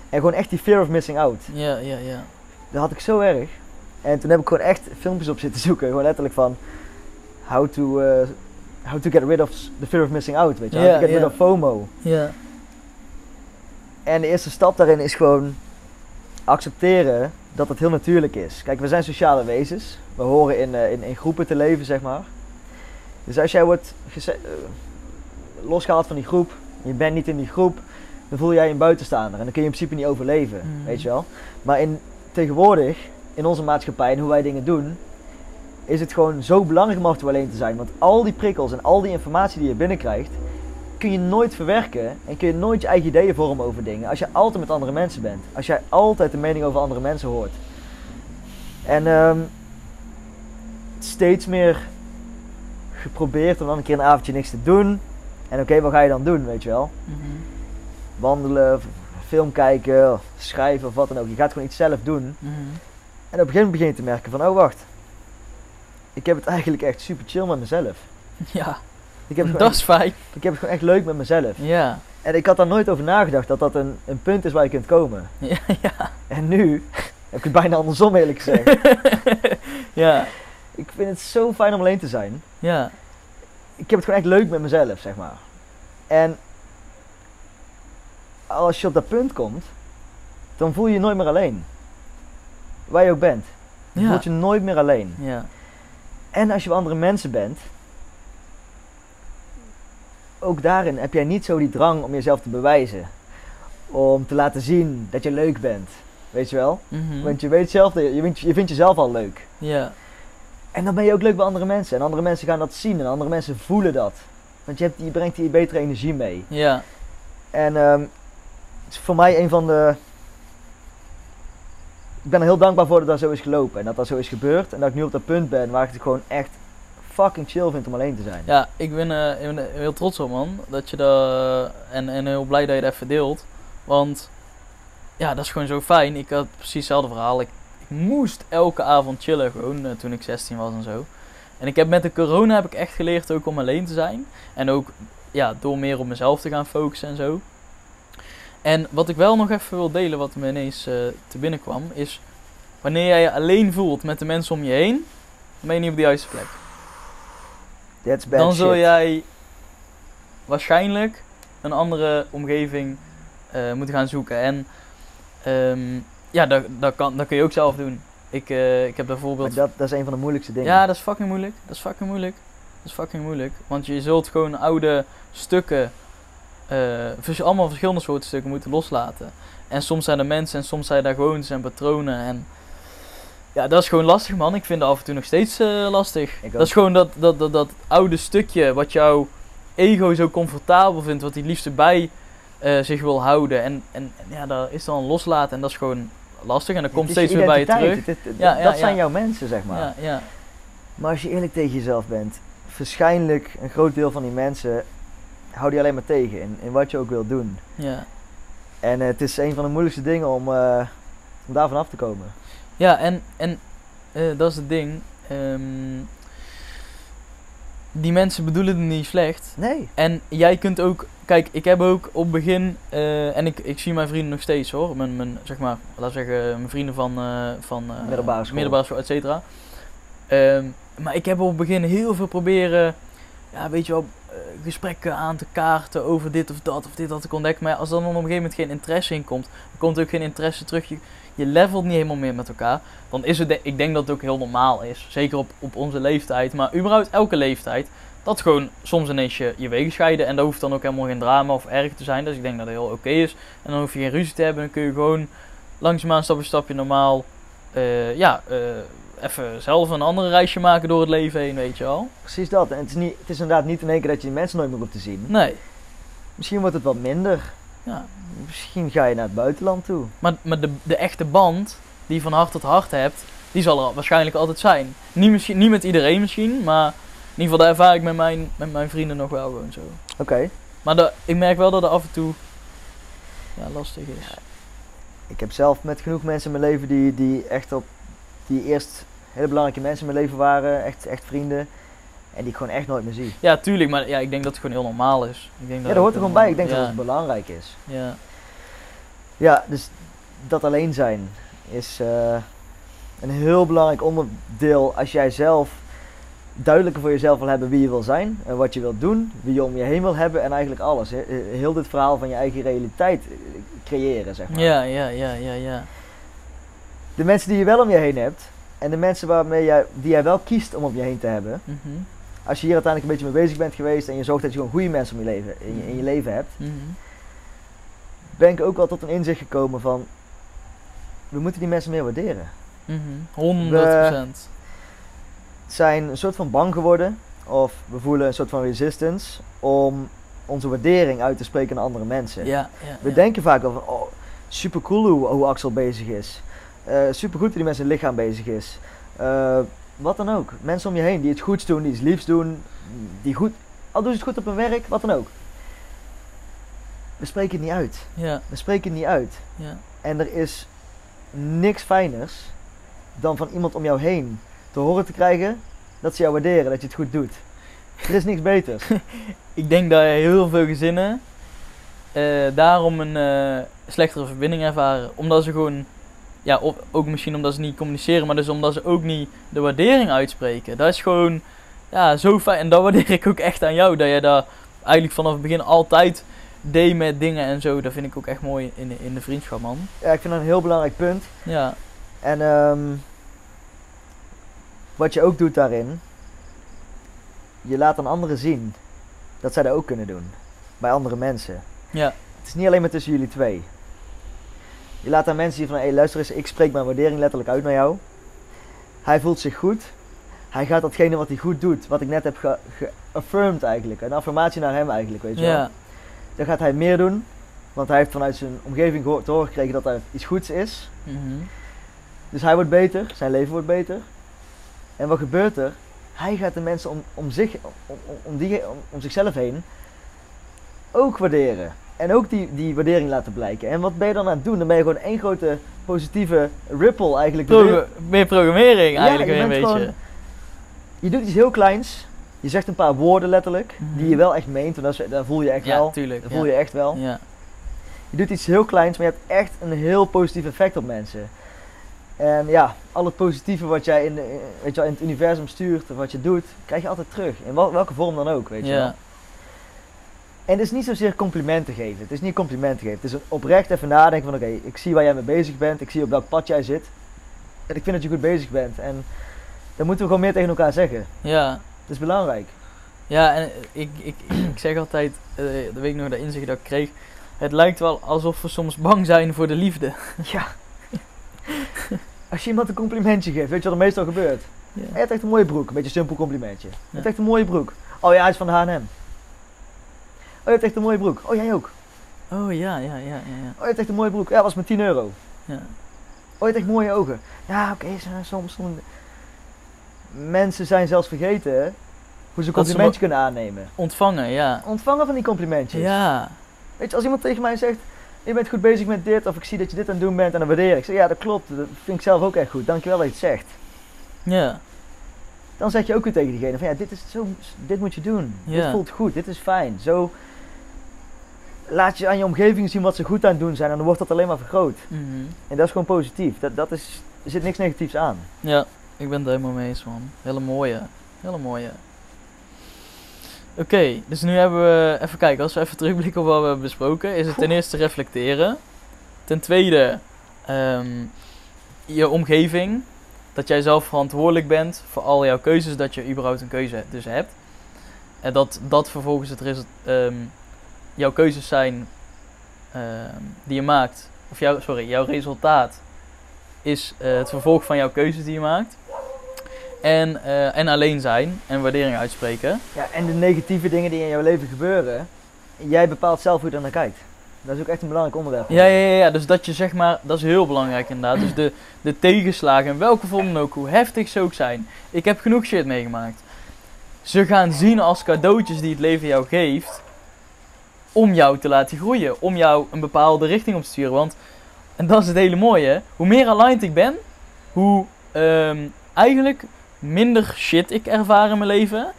En gewoon echt die fear of missing out. Ja, ja, ja. Dat had ik zo erg. En toen heb ik gewoon echt filmpjes op zitten zoeken. Gewoon letterlijk van... How to, eh, how to get rid of the fear of missing out. Weet je? How Ja, to get rid of FOMO. Ja. En de eerste stap daarin is gewoon accepteren dat het heel natuurlijk is. Kijk, we zijn sociale wezens. We horen in, eh, in, in groepen te leven, zeg maar. Dus als jij wordt eh, losgehaald van die groep, je bent niet in die groep, dan voel jij je een buitenstaander. En dan kun je in principe niet overleven, Mhm. weet je wel. Maar in, tegenwoordig, in onze maatschappij en hoe wij dingen doen, is het gewoon zo belangrijk om af en toe alleen te zijn. Want al die prikkels en al die informatie die je binnenkrijgt, kun je nooit verwerken en kun je nooit je eigen ideeën vormen over dingen. Als je altijd met andere mensen bent. Als jij altijd de mening over andere mensen hoort. En ehm, steeds meer geprobeerd om dan een keer een avondje niks te doen. En oké, wat ga je dan doen, weet je wel? Mhm. Wandelen, film kijken, of schrijven of wat dan ook. Je gaat gewoon iets zelf doen. Mhm. En op een gegeven moment begin je te merken van, oh wacht. Ik heb het eigenlijk echt super chill met mezelf. Ja, Ik heb, het dat is fijn. ik heb het gewoon echt leuk met mezelf. Ja. En ik had daar nooit over nagedacht dat dat een, een punt is waar je kunt komen. Ja, ja. En nu heb ik het bijna andersom eerlijk gezegd. ja. ik vind het zo fijn om alleen te zijn. Ja. Ik heb het gewoon echt leuk met mezelf, zeg maar. En als je op dat punt komt, dan voel je je nooit meer alleen. Waar je ook bent. Je Ja. voelt je nooit meer alleen. Ja. En als je bij andere mensen bent, ook daarin heb jij niet zo die drang om jezelf te bewijzen. Om te laten zien dat je leuk bent. Weet je wel? Mhm. Want je weet zelf, je, vindt, je vindt jezelf al leuk. Ja. En dan ben je ook leuk bij andere mensen. En andere mensen gaan dat zien en andere mensen voelen dat. Want je, hebt, je brengt die betere energie mee. Ja. En ehm, het is voor mij een van de. Ik ben er heel dankbaar voor dat dat zo is gelopen en dat dat zo is gebeurd. En dat ik nu op dat punt ben waar ik het gewoon echt fucking chill vind om alleen te zijn. Ja, ik ben, eh, heel trots op man. Dat je dat. En, en heel blij dat je dat even deelt. Want ja, dat is gewoon zo fijn. Ik had precies hetzelfde verhaal. Ik, ik moest elke avond chillen gewoon eh, toen ik 16 was en zo. En ik heb met de corona heb ik echt geleerd ook om alleen te zijn. En ook ja, door meer op mezelf te gaan focussen en zo. En wat ik wel nog even wil delen, wat me ineens eh, te binnen kwam, is wanneer jij je alleen voelt met de mensen om je heen, dan ben je niet op de juiste plek. That's bad dan zul shit. jij waarschijnlijk een andere omgeving eh, moeten gaan zoeken. En ehm, ja, dat, dat, kan, dat kun je ook zelf doen. Ik, eh, ik heb Maar bijvoorbeeld. dat, dat is een van de moeilijkste dingen. Ja, dat is fucking moeilijk. Dat is fucking moeilijk. Dat is fucking moeilijk. Want je zult gewoon oude stukken, eh, allemaal verschillende soorten stukken moeten loslaten. En soms zijn er mensen en soms zijn daar gewoontes en patronen. En ja, dat is gewoon lastig, man. Ik vind dat af en toe nog steeds eh, lastig. Ik Dat is gewoon dat, dat, dat, dat oude stukje wat jouw ego zo comfortabel vindt, wat hij liefst erbij eh, zich wil houden. En, en, en ja, dat is dan loslaten en dat is gewoon lastig. En dat komt steeds weer bij je terug. Het- het- Ja, ja, dat ja. zijn jouw mensen, zeg maar. Ja, ja. Maar als je eerlijk tegen jezelf bent, waarschijnlijk een groot deel van die mensen houden je alleen maar tegen in, in wat je ook wilt doen. ja. En eh, het is een van de moeilijkste dingen om, eh, om daar vanaf te komen. Ja, en, en eh, dat is het ding. Ehm, die mensen bedoelen het niet slecht. Nee. En jij kunt ook, kijk, ik heb ook op het begin, en ik, ik zie mijn vrienden nog steeds hoor, mijn, mijn zeg maar, laten we zeggen, mijn vrienden van, van Middelbare school. middelbare school, et cetera. Ehm, maar ik heb op het begin heel veel proberen, ja, weet je wel, gesprekken aan te kaarten over dit of dat, of dit had ik ontdekt. Maar als dan op een gegeven moment geen interesse in komt, komt ook geen interesse terug. Je, je levelt niet helemaal meer met elkaar. Dan is het, ik denk dat het ook heel normaal is. Zeker op, op onze leeftijd, maar überhaupt elke leeftijd. Dat gewoon soms ineens je, je wegen scheiden. En dat hoeft dan ook helemaal geen drama of erg te zijn. Dus ik denk dat het heel oké is. En dan hoef je geen ruzie te hebben. Dan kun je gewoon langzaamaan stap voor stapje normaal. eh, ja, eh, even zelf een andere reisje maken door het leven heen, weet je wel. Precies dat. En het is, niet, het is inderdaad niet in één keer dat je die mensen nooit meer hoeft te zien. Nee. Misschien wordt het wat minder. Ja. Misschien ga je naar het buitenland toe. Maar, maar de, de echte band die je van hart tot hart hebt, die zal er waarschijnlijk altijd zijn. Niet, misschien, niet met iedereen misschien, maar in ieder geval daar ervaar ik met mijn, met mijn vrienden nog wel gewoon zo. Oké. Maar de, ik merk wel dat er af en toe ja, lastig is. Ik heb zelf met genoeg mensen in mijn leven die, die echt op die eerst hele belangrijke mensen in mijn leven waren, echt, echt vrienden. En die ik gewoon echt nooit meer zie. Ja, tuurlijk, maar ja, ik denk dat het gewoon heel normaal is. Ik denk Ja, dat hoort er gewoon bij. Ik denk ja, dat het belangrijk is. Ja, Ja, dus dat alleen zijn is eh, een heel belangrijk onderdeel als jij zelf duidelijker voor jezelf wil hebben wie je wil zijn en wat je wilt doen, wie je om je heen wil hebben en eigenlijk alles. He- Heel dit verhaal van je eigen realiteit eh, creëren, zeg maar. ja, ja, ja, ja, ja. De mensen die je wel om je heen hebt en de mensen waarmee jij, die jij wel kiest om om je heen te hebben, Mhm, als je hier uiteindelijk een beetje mee bezig bent geweest en je zorgt dat je gewoon goede mensen om je leven, in, je, in je leven hebt, mhm. ben ik ook wel tot een inzicht gekomen van we moeten die mensen meer waarderen. Mhm, 100%. zijn een soort van bang geworden. Of we voelen een soort van resistance om onze waardering uit te spreken naar andere mensen. Ja, ja, We ja. denken vaak wel van, oh, super cool hoe, hoe Axel bezig is. Super goed hoe die met zijn lichaam bezig is. Eh, wat dan ook. Mensen om je heen die iets goeds doen, die iets liefs doen, die goed, al doen ze het goed op hun werk, wat dan ook. We spreken het niet uit. Ja, We spreken het niet uit. ja. En er is niks fijners dan van iemand om jou heen te horen te krijgen dat ze jou waarderen, dat je het goed doet. Er is niks beters. Ik denk dat heel veel gezinnen eh, daarom een eh, slechtere verbinding ervaren. Omdat ze gewoon, ja, of, ook misschien omdat ze niet communiceren, maar dus omdat ze ook niet de waardering uitspreken. Dat is gewoon, ja, zo fijn. En dat waardeer ik ook echt aan jou, dat jij daar eigenlijk vanaf het begin altijd deed met dingen en zo. Dat vind ik ook echt mooi in de, in de vriendschap, man. Ja, ik vind dat een heel belangrijk punt. Ja, En ehm, wat je ook doet daarin, je laat aan anderen zien dat zij dat ook kunnen doen. Bij andere mensen. ja, Het is niet alleen maar tussen jullie twee. Je laat aan mensen zien van, hé hey, luister eens, ik spreek mijn waardering letterlijk uit naar jou. Hij voelt zich goed. Hij gaat datgene wat hij goed doet, wat ik net heb ge- geaffirmed eigenlijk. Een affirmatie naar hem eigenlijk, weet je wel. Dan gaat hij meer doen, want hij heeft vanuit zijn omgeving gehoor- te horen gekregen dat er iets goeds is. mhm. Dus hij wordt beter, zijn leven wordt beter. En wat gebeurt er? Hij gaat de mensen om, om, zich, om, om, om die, om, om zichzelf heen ook waarderen. En ook die, die waardering laten blijken. En wat ben je dan aan het doen? Dan ben je gewoon één grote positieve ripple eigenlijk. Pro- meer programmering eigenlijk je weer een beetje. gewoon- Je doet iets heel kleins. Je zegt een paar woorden letterlijk. Mhm. Die je wel echt meent. En dat, voel je echt ja, wel. tuurlijk. Dat ja. voel je echt wel. Ja. Je doet iets heel kleins, maar je hebt echt een heel positief effect op mensen. En ja, al het positieve wat jij in, de- weet je wel, in het universum stuurt of wat je doet, krijg je altijd terug. In wel- welke vorm dan ook, weet je wel. En het is niet zozeer complimenten geven. Het is niet complimenten geven. Het is een oprecht even nadenken van oké, ik zie waar jij mee bezig bent. Ik zie op welk pad jij zit. En ik vind dat je goed bezig bent. En dat moeten we gewoon meer tegen elkaar zeggen. ja. Het is belangrijk. Ja, en ik, ik, ik zeg altijd, eh de week nog dat inzicht dat ik kreeg. Het lijkt wel alsof we soms bang zijn voor de liefde. Ja. Als je iemand een complimentje geeft, weet je wat er meestal gebeurt? Ja. Je hebt echt een mooie broek. Een beetje een simpel complimentje. Je hebt Ja. echt een mooie broek. Oh ja, hij is van de H&M. Oh, je hebt echt een mooie broek. Oh, jij ook. Oh ja, ja, ja, ja. ja. Oh, je hebt echt een mooie broek. Ja, was met 10 euro. ja. Oh, je hebt echt mooie ogen. Ja, oké, soms, soms... Mensen zijn zelfs vergeten hè, hoe ze een Dat ze complimentje kunnen aannemen. Ontvangen, ja. Ontvangen van die complimentjes. Ja. Weet je, als iemand tegen mij zegt... je bent goed bezig met dit, of ik zie dat je dit aan het doen bent en dan waardeer ik. Ik zeg, ja, dat klopt, dat vind ik zelf ook echt goed. Dankjewel dat je het zegt. Ja. Dan zeg je ook weer tegen diegene van, ja, dit, is zo, dit moet je doen. Ja. Dit voelt goed, dit is fijn. Zo laat je aan je omgeving zien wat ze goed aan het doen zijn en dan wordt dat alleen maar vergroot. Mhm. En dat is gewoon positief. Dat, dat is, er zit niks negatiefs aan. Ja, ik ben het helemaal mee eens, man. Hele mooie. Hele mooie. Oké, dus nu hebben we... Even kijken, als we even terugblikken op wat we hebben besproken... is het ten eerste reflecteren. Ten tweede... ehm, je omgeving. Dat jij zelf verantwoordelijk bent voor al jouw keuzes. Dat je überhaupt een keuze dus hebt. En dat dat vervolgens het result, ehm, jouw keuzes zijn... ehm, die je maakt. Of jouw, sorry, jouw resultaat is eh, het vervolg van jouw keuzes die je maakt. En, eh, en alleen zijn en waardering uitspreken. Ja, en de negatieve dingen die in jouw leven gebeuren, jij bepaalt zelf hoe je er naar kijkt. Dat is ook echt een belangrijk onderwerp. Ja, ja, ja, ja, dus dat je zeg maar, dat is heel belangrijk inderdaad. Dus de, de tegenslagen, in welke vorm dan ook, hoe heftig ze ook zijn. Ik heb genoeg shit meegemaakt. Ze gaan zien als cadeautjes die het leven jou geeft. Om jou te laten groeien. Om jou een bepaalde richting op te sturen. Want, en dat is het hele mooie, hoe meer aligned ik ben, hoe ehm, eigenlijk minder shit ik ervaar in mijn leven.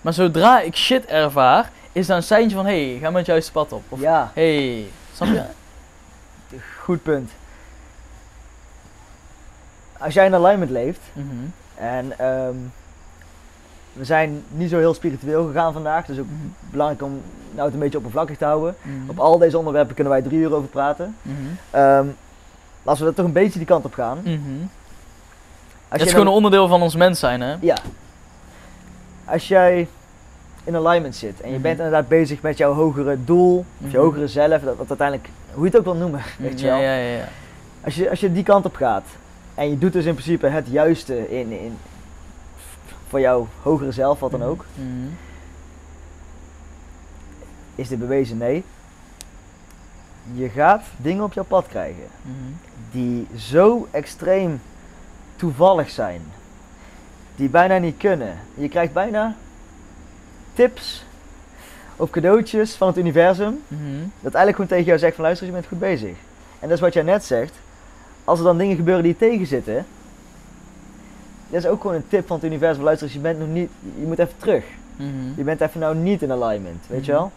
Maar zodra ik shit ervaar, is dat een seintje van, hé, hey, ga met het juiste pad op. Of, Ja, hey, snap je? goed punt. Als jij in alignment leeft, Mhm. en ehm, we zijn niet zo heel spiritueel gegaan vandaag, dus ook Mhm. belangrijk om nou het een beetje oppervlakkig te houden. Mhm. Op al deze onderwerpen kunnen wij drie uur over praten. Ehm, maar als we er toch een beetje die kant op gaan. Mhm. Het is gewoon een onderdeel van ons mens zijn, hè? Ja. Als jij in alignment zit en je bent inderdaad bezig met jouw hogere doel, of je hogere zelf, dat, wat uiteindelijk, hoe je het ook wil noemen, weet je ja, wel. ja, ja, ja. Als, je, als je die kant op gaat en je doet dus in principe het juiste in, in, voor jouw hogere zelf, wat dan ook, Mhm. is dit bewezen? Nee. Je gaat dingen op jouw pad krijgen Mhm. die zo extreem toevallig zijn, die bijna niet kunnen. Je krijgt bijna tips of cadeautjes van het universum, Mhm. dat eigenlijk gewoon tegen jou zegt van luister, je bent goed bezig. En dat is wat jij net zegt. Als er dan dingen gebeuren die je tegenzitten, dat is ook gewoon een tip van het universum. Luister, je bent nog niet, je moet even terug. Mhm. Je bent even nou niet in alignment, weet je Mhm. wel?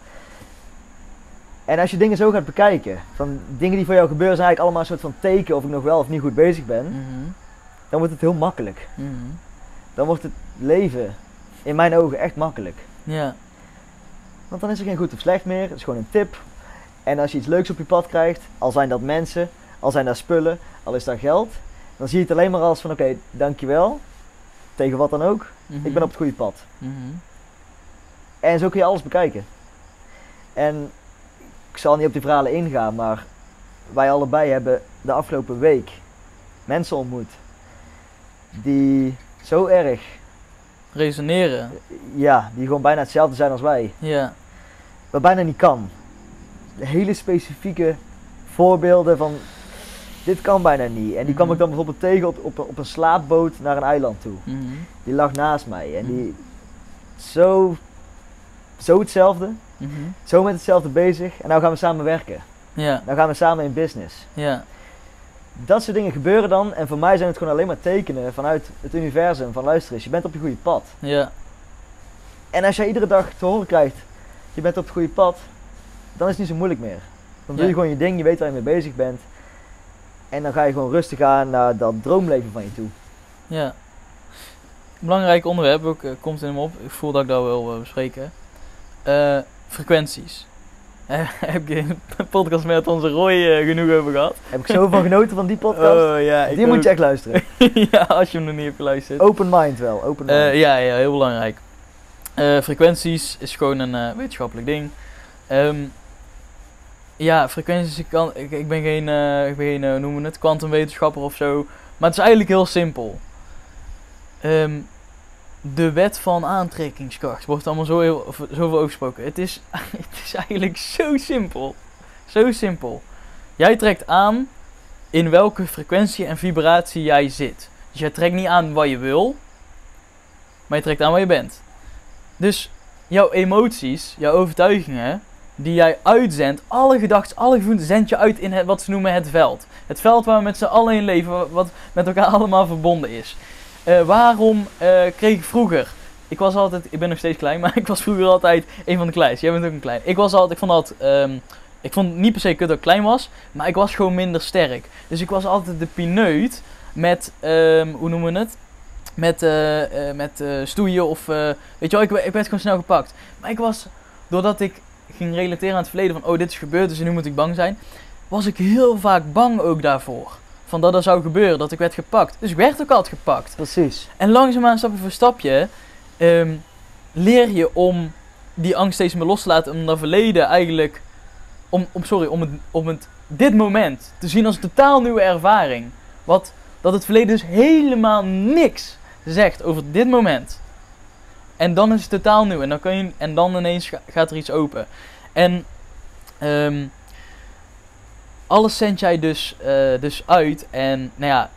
En als je dingen zo gaat bekijken, van dingen die voor jou gebeuren zijn eigenlijk allemaal een soort van teken of ik nog wel of niet goed bezig ben, Mhm. dan wordt het heel makkelijk. Dan wordt het leven in mijn ogen echt makkelijk. Ja. Want dan is er geen goed of slecht meer, het is gewoon een tip. En als je iets leuks op je pad krijgt, al zijn dat mensen, al zijn dat spullen, al is dat geld, dan zie je het alleen maar als van oké, dankjewel, tegen wat dan ook, Mhm. ik ben op het goede pad. Mhm. En zo kun je alles bekijken. En ik zal niet op die verhalen ingaan, maar wij allebei hebben de afgelopen week mensen ontmoet die zo erg, Resoneren. ja, die gewoon bijna hetzelfde zijn als wij. Ja. Wat bijna niet kan. Hele specifieke voorbeelden van dit kan bijna niet. En die kwam Mhm. ik dan bijvoorbeeld tegen op, op, op een slaapboot naar een eiland toe. Mhm. Die lag naast mij en die zo, zo hetzelfde, Mhm. zo met hetzelfde bezig. En nou gaan we samen werken. Ja. Nou gaan we samen in business. Ja. Dat soort dingen gebeuren dan en voor mij zijn het gewoon alleen maar tekenen vanuit het universum van luister eens, je bent op je goede pad. Ja. En als jij iedere dag te horen krijgt, je bent op het goede pad, dan is het niet zo moeilijk meer. Dan doe je gewoon je ding, je weet waar je mee bezig bent. En dan ga je gewoon rustig aan naar dat droomleven van je toe. Ja. Belangrijk onderwerp, ook, eh, komt in hem op. Ik voel dat ik dat wil eh, bespreken. Eh, frequenties. Heb ik in de podcast met onze Roy genoeg over gehad. Heb ik zo van genoten van die podcast. Oh, ja, die moet ook. je echt luisteren. ja, als je hem nog niet hebt geluisterd. Open mind wel, open mind. Ja, ja, heel belangrijk. Frequenties is gewoon een wetenschappelijk ding. Ehm, ja, frequenties, ik, kan, ik, ik ben geen, eh, ik ben geen eh, noemen het, kwantumwetenschapper of zo. Maar het is eigenlijk heel simpel. Ehm, de wet van aantrekkingskracht wordt allemaal zo heel, zoveel over gesproken. Het is, het is eigenlijk zo simpel. Zo simpel. Jij trekt aan in welke frequentie en vibratie jij zit. Dus jij trekt niet aan wat je wil, maar je trekt aan waar je bent. Dus jouw emoties, jouw overtuigingen, die jij uitzendt, alle gedachten, alle gevoelens, zend je uit in het, wat ze noemen het veld. Het veld waar we met z'n allen in leven, wat met elkaar allemaal verbonden is. Uh, waarom uh, kreeg ik vroeger ik was altijd, ik ben nog steeds klein, maar ik was vroeger altijd een van de kleins. Jij bent ook een klein. Ik was altijd, ik vond altijd, um, ik vond niet per se kut dat ik klein was, maar ik was gewoon minder sterk. Dus ik was altijd de pineut met, um, hoe noemen we het? Met, uh, met uh, stoeien of, weet je wel, ik, ik werd gewoon snel gepakt. Maar ik was, doordat ik ging relateren aan het verleden van, oh dit is gebeurd, dus nu moet ik bang zijn. Was ik heel vaak bang ook daarvoor. Van dat er zou gebeuren, dat ik werd gepakt. Dus ik werd ook altijd gepakt. Precies. En langzaamaan, stapje voor stapje, um, leer je om die angst steeds meer los te laten. Om dat verleden eigenlijk. Om, om, sorry, om, het, om het, dit moment te zien als een totaal nieuwe ervaring. Wat, dat het verleden dus helemaal niks zegt over dit moment. En dan is het totaal nieuw. En dan, kan je, en dan ineens gaat er iets open. En um, alles zend jij dus, uh, dus uit. En nou ja,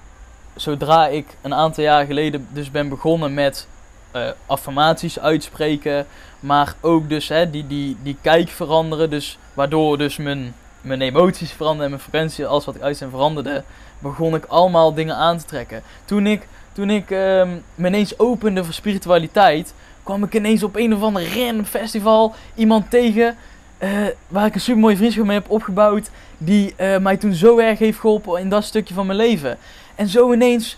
zodra ik een aantal jaar geleden dus ben begonnen met uh, affirmaties uitspreken. Maar ook dus hè, die, die, die kijk veranderen. Dus waardoor dus mijn, mijn emoties veranderden en mijn frequentie, alles wat ik uit veranderde. Begon ik allemaal dingen aan te trekken. Toen ik, toen ik um, me ineens opende voor spiritualiteit. Kwam ik ineens op een of ander random festival iemand tegen. Uh, waar ik een super mooie vriendschap mee heb opgebouwd. Die uh, mij toen zo erg heeft geholpen in dat stukje van mijn leven. En zo ineens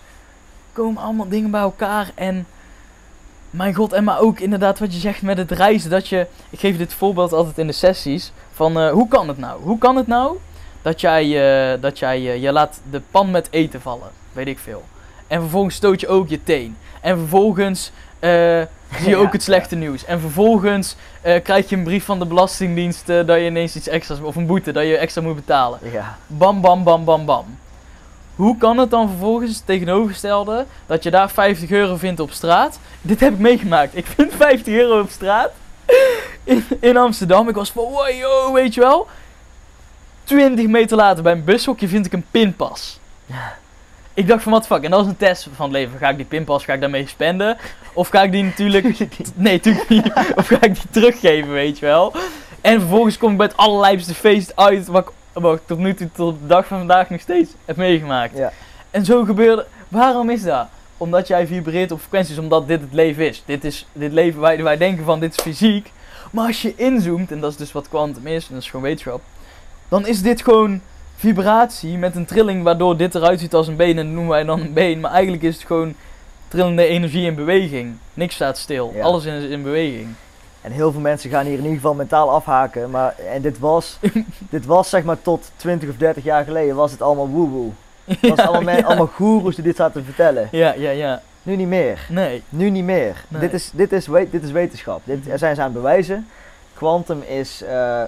komen allemaal dingen bij elkaar. En mijn god, en maar ook inderdaad wat je zegt met het reizen. Dat je, ik geef dit voorbeeld altijd in de sessies. Van uh, hoe kan het nou? Hoe kan het nou dat jij, uh, dat jij je laat de pan met eten vallen? Weet ik veel. En vervolgens stoot je ook je teen. En vervolgens zie je ook het slechte nieuws. En vervolgens krijg je een brief van de Belastingdienst dat je ineens iets extra's, of een boete, dat je extra moet betalen. Ja. Bam, bam, bam, bam, bam. Hoe kan het dan vervolgens tegenovergestelde dat je daar 50 euro vindt op straat? Dit heb ik meegemaakt. Ik vind 50 euro op straat in, in Amsterdam. Ik was van, wow, weet je wel. 20 meter later bij een bushokje vind ik een pinpas. Ja. Ik dacht van, wat fuck. En dat was een test van het leven. Ga ik die pinpas, ga ik daarmee spenden? Of ga ik die natuurlijk... nee, natuurlijk niet. Of ga ik die teruggeven, weet je wel? En vervolgens kom ik bij het allerlijpste feest uit wat ik wat ik tot nu toe, tot de dag van vandaag nog steeds heb meegemaakt. Ja. En zo gebeurde. Waarom is dat? Omdat jij vibreert op frequenties, omdat dit het leven is. Dit is dit leven waar wij denken van dit is fysiek. Maar als je inzoomt, en dat is dus wat kwantum is, en dat is gewoon wetenschap, dan is dit gewoon vibratie met een trilling waardoor dit eruit ziet als een been en dat noemen wij dan een been. Maar eigenlijk is het gewoon trillende energie in beweging. Niks staat stil, alles is in beweging. En heel veel mensen gaan hier in ieder geval mentaal afhaken. Maar, en dit was, dit was zeg maar tot 20 of 30 jaar geleden was het allemaal woewoe. Het was allemaal, allemaal goeroes die dit zaten te vertellen. Ja, ja, ja. Nu niet meer. Nee. Nu niet meer. Dit, is, dit, is, dit is wetenschap. Dit, er zijn ze aan het bewijzen. Quantum is uh,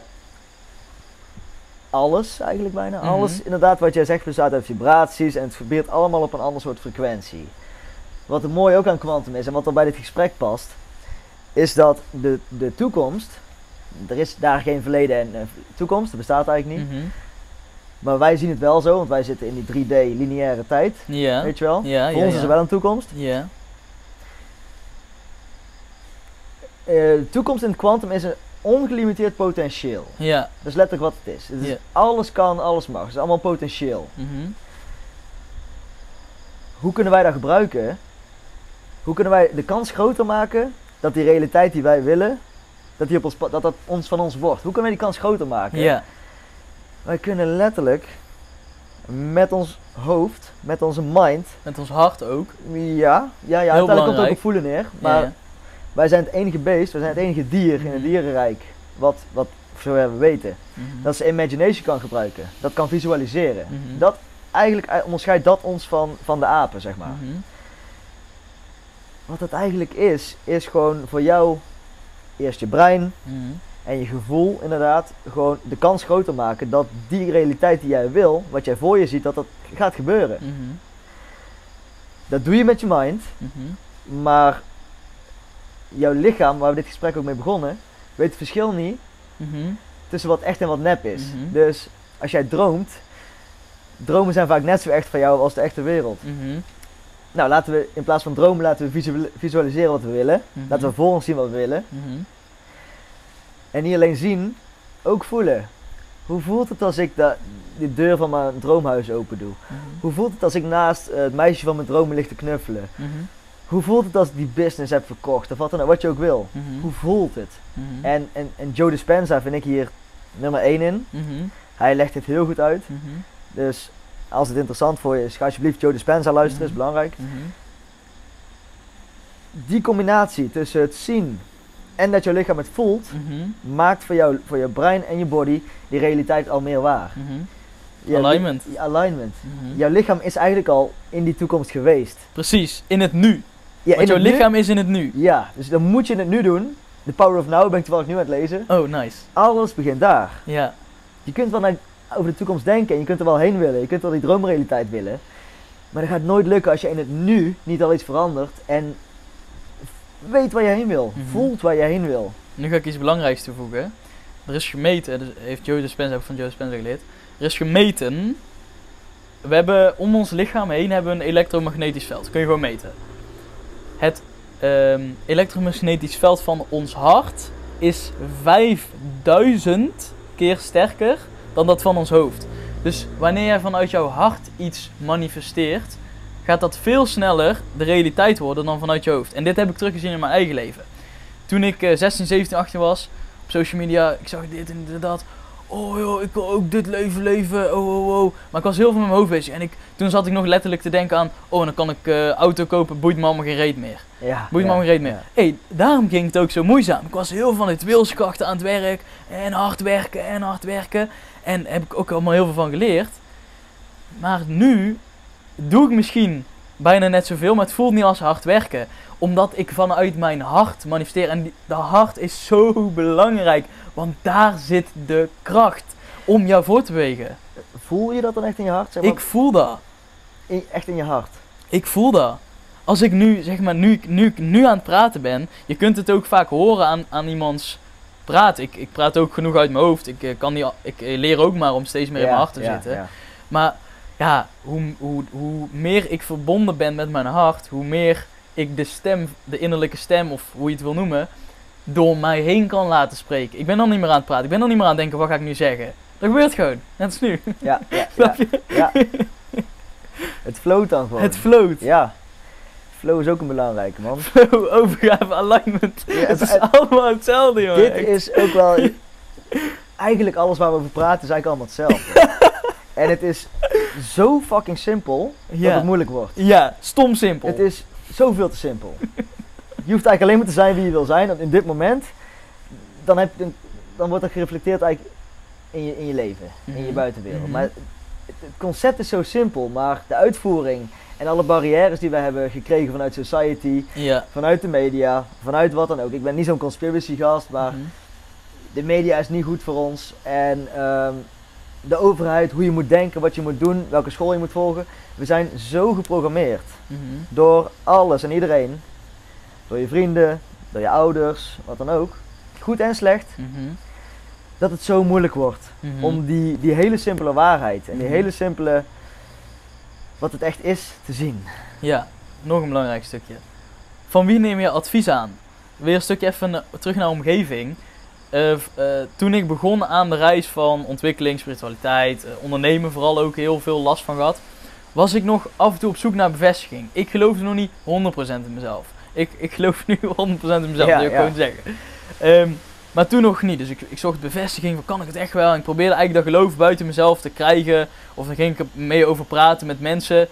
alles eigenlijk bijna. Mhm. Alles inderdaad wat jij zegt bestaat uit vibraties en het verbindt allemaal op een ander soort frequentie. Wat er mooi ook aan quantum is en wat er bij dit gesprek past, is dat de, de toekomst, er is daar geen verleden en uh, toekomst, dat bestaat eigenlijk niet. Mm Maar wij zien het wel zo, want wij zitten in die 3D lineaire tijd. Weet je wel? Ja, Voor ons is er wel een toekomst. Ja. Uh, de toekomst in het kwantum is een ongelimiteerd potentieel. Ja. Dat is letterlijk wat het is. Het is Alles kan, alles mag. Het is allemaal potentieel. Mm Hoe kunnen wij dat gebruiken? Hoe kunnen wij de kans groter maken dat die realiteit die wij willen, dat, die op ons, dat dat ons van ons wordt. Hoe kunnen wij die kans groter maken? Ja. Wij kunnen letterlijk met ons hoofd, met onze mind. Met ons hart ook. Ja, ja, ja. Heel komt ook op voelen neer. Maar wij zijn het enige beest, wij zijn het enige dier in het mhm. dierenrijk wat, wat zover we weten. Mhm. Dat ze imagination kan gebruiken. Dat kan visualiseren. Mhm. Dat eigenlijk eh, onderscheidt dat ons van, van de apen, zeg maar wat het eigenlijk is, is gewoon voor jou eerst je brein en je gevoel inderdaad gewoon de kans groter maken dat die realiteit die jij wil, wat jij voor je ziet, dat dat gaat gebeuren. Dat doe je met je mind, maar jouw lichaam, waar we dit gesprek ook mee begonnen, weet het verschil niet tussen wat echt en wat nep is. Dus als jij droomt, dromen zijn vaak net zo echt van jou als de echte wereld. Nou, laten we in plaats van dromen, laten we visualiseren wat we willen. Mhm. Laten we voor ons zien wat we willen. Mhm. En niet alleen zien, ook voelen. Hoe voelt het als ik de, de deur van mijn droomhuis open doe? Mhm. Hoe voelt het als ik naast het meisje van mijn dromen lig te knuffelen? Hoe voelt het als ik die business heb verkocht? Of wat dan wat je ook wil. Mhm. Hoe voelt het? Mhm. En, en, en Joe Dispenza vind ik hier nummer 1 in. Mhm. Hij legt dit heel goed uit. Dus als het interessant voor je is, ga alsjeblieft Joe Dispenza luisteren, is belangrijk. Die combinatie tussen het zien en dat jouw lichaam het voelt, maakt voor, jou, voor je brein en je body die realiteit al meer waar. Je- Alignment. alignment. Jouw lichaam is eigenlijk al in die toekomst geweest. Precies, in het nu. Ja, Want jouw nu- lichaam is in het nu. Ja, dus dan moet je het nu doen. The Power of Now ben ik toevallig nu aan het lezen. Oh, nice. Alles begint daar. Ja. Je kunt wel naar, over de toekomst denken en je kunt er wel heen willen. Je kunt wel die droomrealiteit willen. Maar dat gaat nooit lukken als je in het nu niet al iets verandert en weet waar je heen wil. Mhm. Voelt waar je heen wil. Nu ga ik iets belangrijks toevoegen. Er is gemeten, dus heeft Joe Dispenza heb ik van Joe Dispenza geleerd. Er is gemeten. We hebben om ons lichaam heen hebben we een elektromagnetisch veld. Kun je gewoon meten. Het ehm, elektromagnetisch veld van ons hart is 5000 keer sterker dan dat van ons hoofd. Dus wanneer jij vanuit jouw hart iets manifesteert, gaat dat veel sneller de realiteit worden dan vanuit je hoofd. En dit heb ik teruggezien in mijn eigen leven. Toen ik eh, 16, 17, 18 was, op social media, ik zag dit en dat. Oh joh, ik wil ook dit leven leven, oh oh oh. Maar ik was heel veel met mijn hoofd bezig. En ik, toen zat ik nog letterlijk te denken aan, oh en dan kan ik eh, auto kopen, boeit me allemaal geen reet meer. Ja, Boeit me ja, geen reet meer. ja. Hey, daarom ging het ook zo moeizaam. Ik was heel veel van het wilskrachten aan het werk. En hard werken en hard werken. En heb ik ook allemaal heel veel van geleerd. Maar nu doe ik misschien bijna net zoveel, maar het voelt niet als hard werken. Omdat ik vanuit mijn hart manifesteer. En die, de hart is zo belangrijk. Want daar zit de kracht om jou voor te bewegen. Voel je dat dan echt in je hart? Zeg maar, Ik voel dat. in- echt in je hart. Ik voel dat. Als ik nu, zeg maar, nu, ik- nu nu aan het praten ben, je kunt het ook vaak horen aan, aan iemands praat. Ik, ik praat ook genoeg uit mijn hoofd. Ik, eh, kan niet, al- ik eh, leer ook maar om steeds meer in mijn hart te ja, zitten. ja. Maar ja, hoe, hoe, hoe meer ik verbonden ben met mijn hart, hoe meer ik de stem, de innerlijke stem, of hoe je het wil noemen, door mij heen kan laten spreken. Ik ben dan niet meer aan het praten. Ik ben dan niet meer aan het denken, wat ga ik nu zeggen? Dat gebeurt gewoon. Net als nu. Ja, ja, ja. Het float dan gewoon. Het float. Ja. Flow is ook een belangrijke, man. Flow, overgave, alignment. Ja, het is het- allemaal hetzelfde, jongen. Dit Echt. is ook wel... Eigenlijk alles waar we over praten is eigenlijk allemaal hetzelfde. en het is zo fucking simpel dat het moeilijk wordt. Ja, stom simpel. Het is zoveel te simpel. Je hoeft eigenlijk alleen maar te zijn wie je wil zijn. Want in dit moment, dan, heb, je- dan wordt dat gereflecteerd eigenlijk in je, in je leven, in je Mhm. buitenwereld. Mhm. Maar het, het concept is zo simpel, maar de uitvoering en alle barrières die we hebben gekregen vanuit society, Ja. vanuit de media, vanuit wat dan ook. Ik ben niet zo'n conspiracy gast, maar Mhm. de media is niet goed voor ons. En ehm, de overheid, hoe je moet denken, wat je moet doen, welke school je moet volgen. We zijn zo geprogrammeerd Mhm. door alles en iedereen. Door je vrienden, door je ouders, wat dan ook. Goed en slecht, Mhm. dat het zo moeilijk wordt. Mhm. Om die, die hele simpele waarheid en die hele simpele, wat het echt is, te zien. Ja, nog een belangrijk stukje. Van wie neem je advies aan? Weer een stukje even eh, terug naar omgeving. Eh, eh, toen ik begon aan de reis van ontwikkeling, spiritualiteit, eh, ondernemen vooral ook heel veel last van gehad, was ik nog af en toe op zoek naar bevestiging. Ik geloofde nog niet 100% in mezelf. Ik, ik geloof nu 100% in mezelf, Ja, dat wil ik ja. gewoon zeggen. Ehm, maar toen nog niet. Dus ik, ik zocht bevestiging van kan ik het echt wel? En ik probeerde eigenlijk dat geloof buiten mezelf te krijgen. Of dan ging ik mee over praten met mensen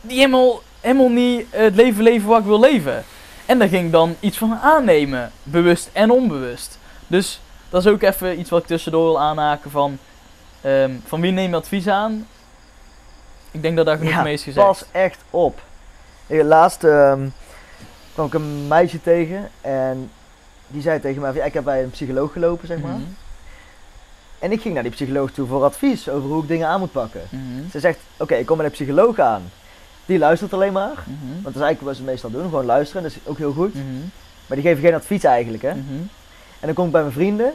die helemaal, helemaal niet het leven leven wat ik wil leven. En daar ging ik dan iets van aannemen, bewust en onbewust. Dus dat is ook even iets wat ik tussendoor wil aanhaken van, ehm, van wie neem je advies aan? Ik denk dat daar genoeg Ja, mee is gezegd. Pas echt op. Laatst ehm, kwam ik een meisje tegen en die zei tegen mij, ik heb bij een psycholoog gelopen, zeg maar. Mhm, En ik ging naar die psycholoog toe voor advies over hoe ik dingen aan moet pakken. mhm, Ze zegt, oké, ik kom bij een psycholoog aan. Die luistert alleen maar. mhm, Want dat is eigenlijk wat ze meestal doen, gewoon luisteren. Dat is ook heel goed. Maar die geven geen advies eigenlijk, hè. En dan kom ik bij mijn vrienden.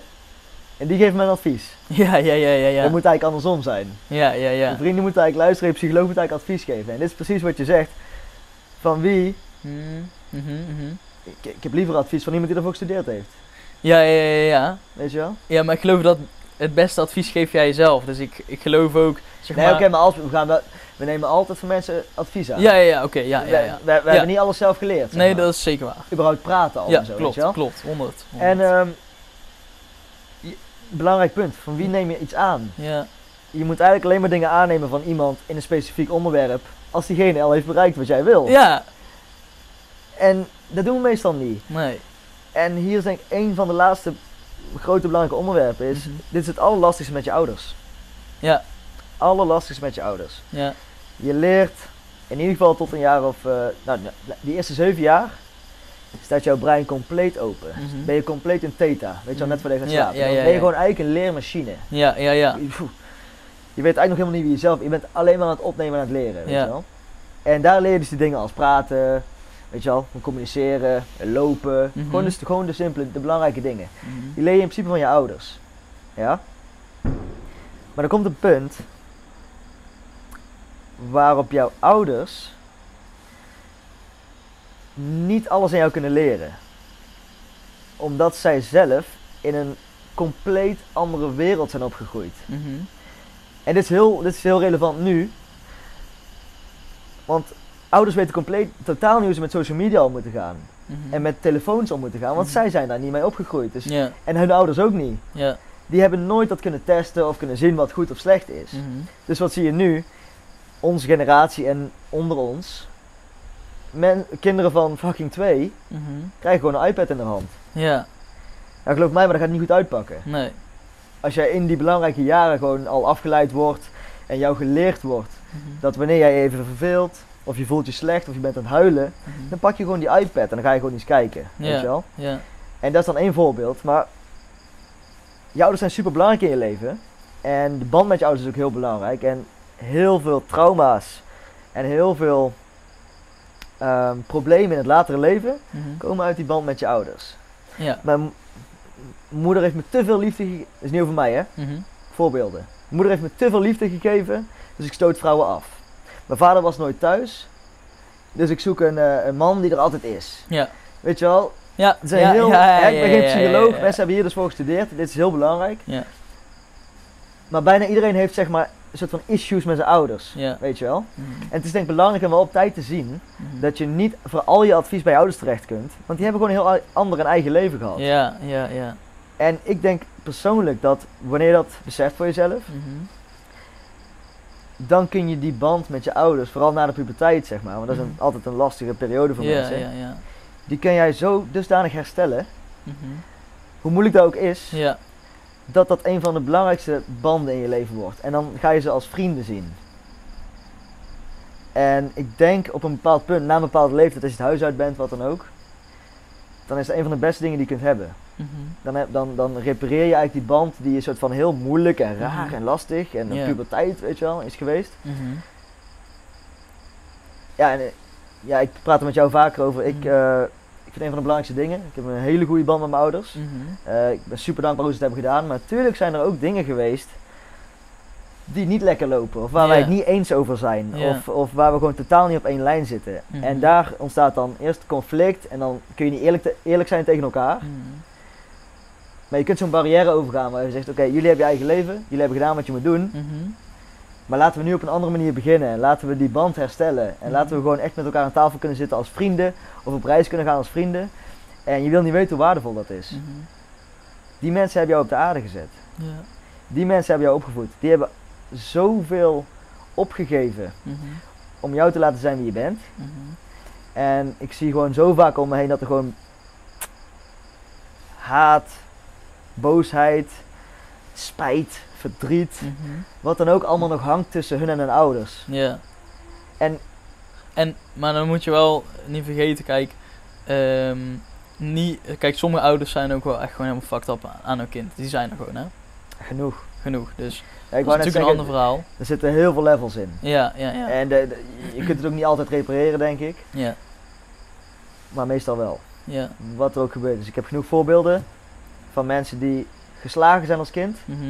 En die geven me een advies. Ja, ja, ja, ja, ja. Dat moet eigenlijk andersom zijn. Ja, ja, ja. De vrienden moeten eigenlijk luisteren, de psycholoog moet eigenlijk advies geven. En dit is precies wat je zegt. Van wie? Mhm, mhm, mhm. Ik, ik heb liever advies van iemand die ervoor gestudeerd heeft. Ja, ja, ja, ja. Weet je wel? Ja, maar ik geloof dat het beste advies geef jij jezelf. Dus ik, ik geloof ook, zeg nee, maar... oké, maar als we, gaan wel, we nemen altijd van mensen advies aan. Ja, ja, ja, oké, ja, ja, ja. We, we, we hebben niet alles zelf geleerd. Nee, maar. dat is zeker waar. Überhaupt praten al Ja, en zo, weet klopt, je wel. klopt, 100. En ehm, je- belangrijk punt, van wie neem je iets aan? ja, Je moet eigenlijk alleen maar dingen aannemen van iemand in een specifiek onderwerp, als diegene al heeft bereikt wat jij wil. ja, En dat doen we meestal niet. nee. En hier is denk ik een van de laatste grote belangrijke onderwerpen is, Mhm. dit is het allerlastigste met je ouders. Ja, Allerlastigste met je ouders. ja, Je leert in ieder geval tot een jaar of, eh, nou, die eerste zeven jaar staat jouw brein compleet open. Mhm. Ben je compleet in theta, weet je wel, net voor je gaat slapen. ja, Dan ja, ben je gewoon eigenlijk een leermachine. ja, ja, ja. Je weet eigenlijk nog helemaal niet wie je zelf Je bent alleen maar aan het opnemen en aan het leren, weet Ja. je wel. En daar leer je dus die dingen als praten, weet je wel, van communiceren, lopen. Mhm. Gewoon, dus, gewoon de simpele, de belangrijke dingen. Mhm. Die leer je in principe van je ouders. Ja? Maar er komt een punt waarop jouw ouders niet alles aan jou kunnen leren. Omdat zij zelf in een compleet andere wereld zijn opgegroeid. Mhm. En dit is heel, dit is heel relevant nu. Want ouders weten compleet totaal niet hoe ze met social media om moeten gaan. Mhm. En met telefoons om moeten gaan, want Mhm. zij zijn daar niet mee opgegroeid. Dus, En hun ouders ook niet. Die hebben nooit dat kunnen testen of kunnen zien wat goed of slecht is. Mhm. Dus wat zie je nu? Onze generatie en onder ons. Men, kinderen van fucking twee krijgen gewoon een iPad in de hand. Ja, Nou geloof mij, maar dat gaat niet goed uitpakken. nee. Als jij in die belangrijke jaren gewoon al afgeleid wordt en jou geleerd wordt dat wanneer jij even verveelt, of je voelt je slecht, of je bent aan het huilen, Mhm. dan pak je gewoon die iPad en dan ga je gewoon eens kijken. Weet je wel? Ja, En dat is dan één voorbeeld, maar je ouders zijn super belangrijk in je leven. En de band met je ouders is ook heel belangrijk. En heel veel trauma's en heel veel ehm, problemen in het latere leven Mhm. komen uit die band met je ouders. ja. Mijn moeder heeft me te veel liefde gegeven. Dat is niet over mij, hè? Mhm. Voorbeelden. Mijn moeder heeft me te veel liefde gegeven, dus ik stoot vrouwen af. Mijn vader was nooit thuis, dus ik zoek een, eh, een man die er altijd is. Ja. Weet je wel, Ja, het zijn ja, heel, ja, ik ben geen psycholoog, mensen hebben hier dus voor gestudeerd, dit is heel belangrijk. Ja. Maar bijna iedereen heeft zeg maar een soort van issues met zijn ouders, Ja. weet je wel. Mhm. En het is denk ik belangrijk om wel op tijd te zien Mhm. dat je niet voor al je advies bij je ouders terecht kunt. Want die hebben gewoon een heel ander en eigen leven gehad. Ja, ja, ja. En ik denk persoonlijk dat wanneer je dat beseft voor jezelf, Mhm. Dan kun je die band met je ouders, vooral na de puberteit zeg maar, want dat is een, Mhm. altijd een lastige periode voor mensen, die kun jij zo dusdanig herstellen, Mhm. hoe moeilijk dat ook is, dat dat een van de belangrijkste banden in je leven wordt. En dan ga je ze als vrienden zien. En ik denk op een bepaald punt, na een bepaalde leeftijd, als je het huis uit bent, wat dan ook, dan is het een van de beste dingen die je kunt hebben. Mhm. Dan, heb, dan, dan repareer je eigenlijk die band die een soort van heel moeilijk en raar Mhm. en lastig en een puberteit, weet je wel, is geweest. Mhm. Ja, en, eh, ja, ik praat er met jou vaker over. Ik, eh, ik vind een van de belangrijkste dingen. Ik heb een hele goede band met mijn ouders. Eh, ik ben super dankbaar hoe ze het hebben gedaan. Maar natuurlijk zijn er ook dingen geweest die niet lekker lopen. Of waar wij het niet eens over zijn. Of, of waar we gewoon totaal niet op één lijn zitten. En daar ontstaat dan eerst conflict. En dan kun je niet eerlijk, te- eerlijk zijn tegen elkaar. Maar je kunt zo'n barrière overgaan waar je zegt, oké, jullie hebben je eigen leven. Jullie hebben gedaan wat je moet doen. Mhm. Maar laten we nu op een andere manier beginnen. En laten we die band herstellen. En Mhm. laten we gewoon echt met elkaar aan tafel kunnen zitten als vrienden. Of op reis kunnen gaan als vrienden. En je wil niet weten hoe waardevol dat is. Mhm. Die mensen hebben jou op de aarde gezet. Ja. Die mensen hebben jou opgevoed. Die hebben zoveel opgegeven om jou te laten zijn wie je bent. En ik zie gewoon zo vaak om me heen dat er gewoon haat, boosheid, spijt, verdriet, Mhm. wat dan ook allemaal nog hangt tussen hun en hun ouders. Ja. En En, maar dan moet je wel niet vergeten, kijk, ehm, niet, kijk, sommige ouders zijn ook wel echt gewoon helemaal fucked up aan- hun kind. Die zijn er gewoon, hè? genoeg. Genoeg. Dus Ja, ik dat is natuurlijk zeggen, een ander verhaal. er zitten heel veel levels in. Ja, ja, ja. En de, de- je kunt het ook niet altijd repareren, denk ik. Ja, Maar meestal wel. ja. Wat er ook gebeurt. Dus ik heb genoeg voorbeelden van mensen die geslagen zijn als kind, Mhm.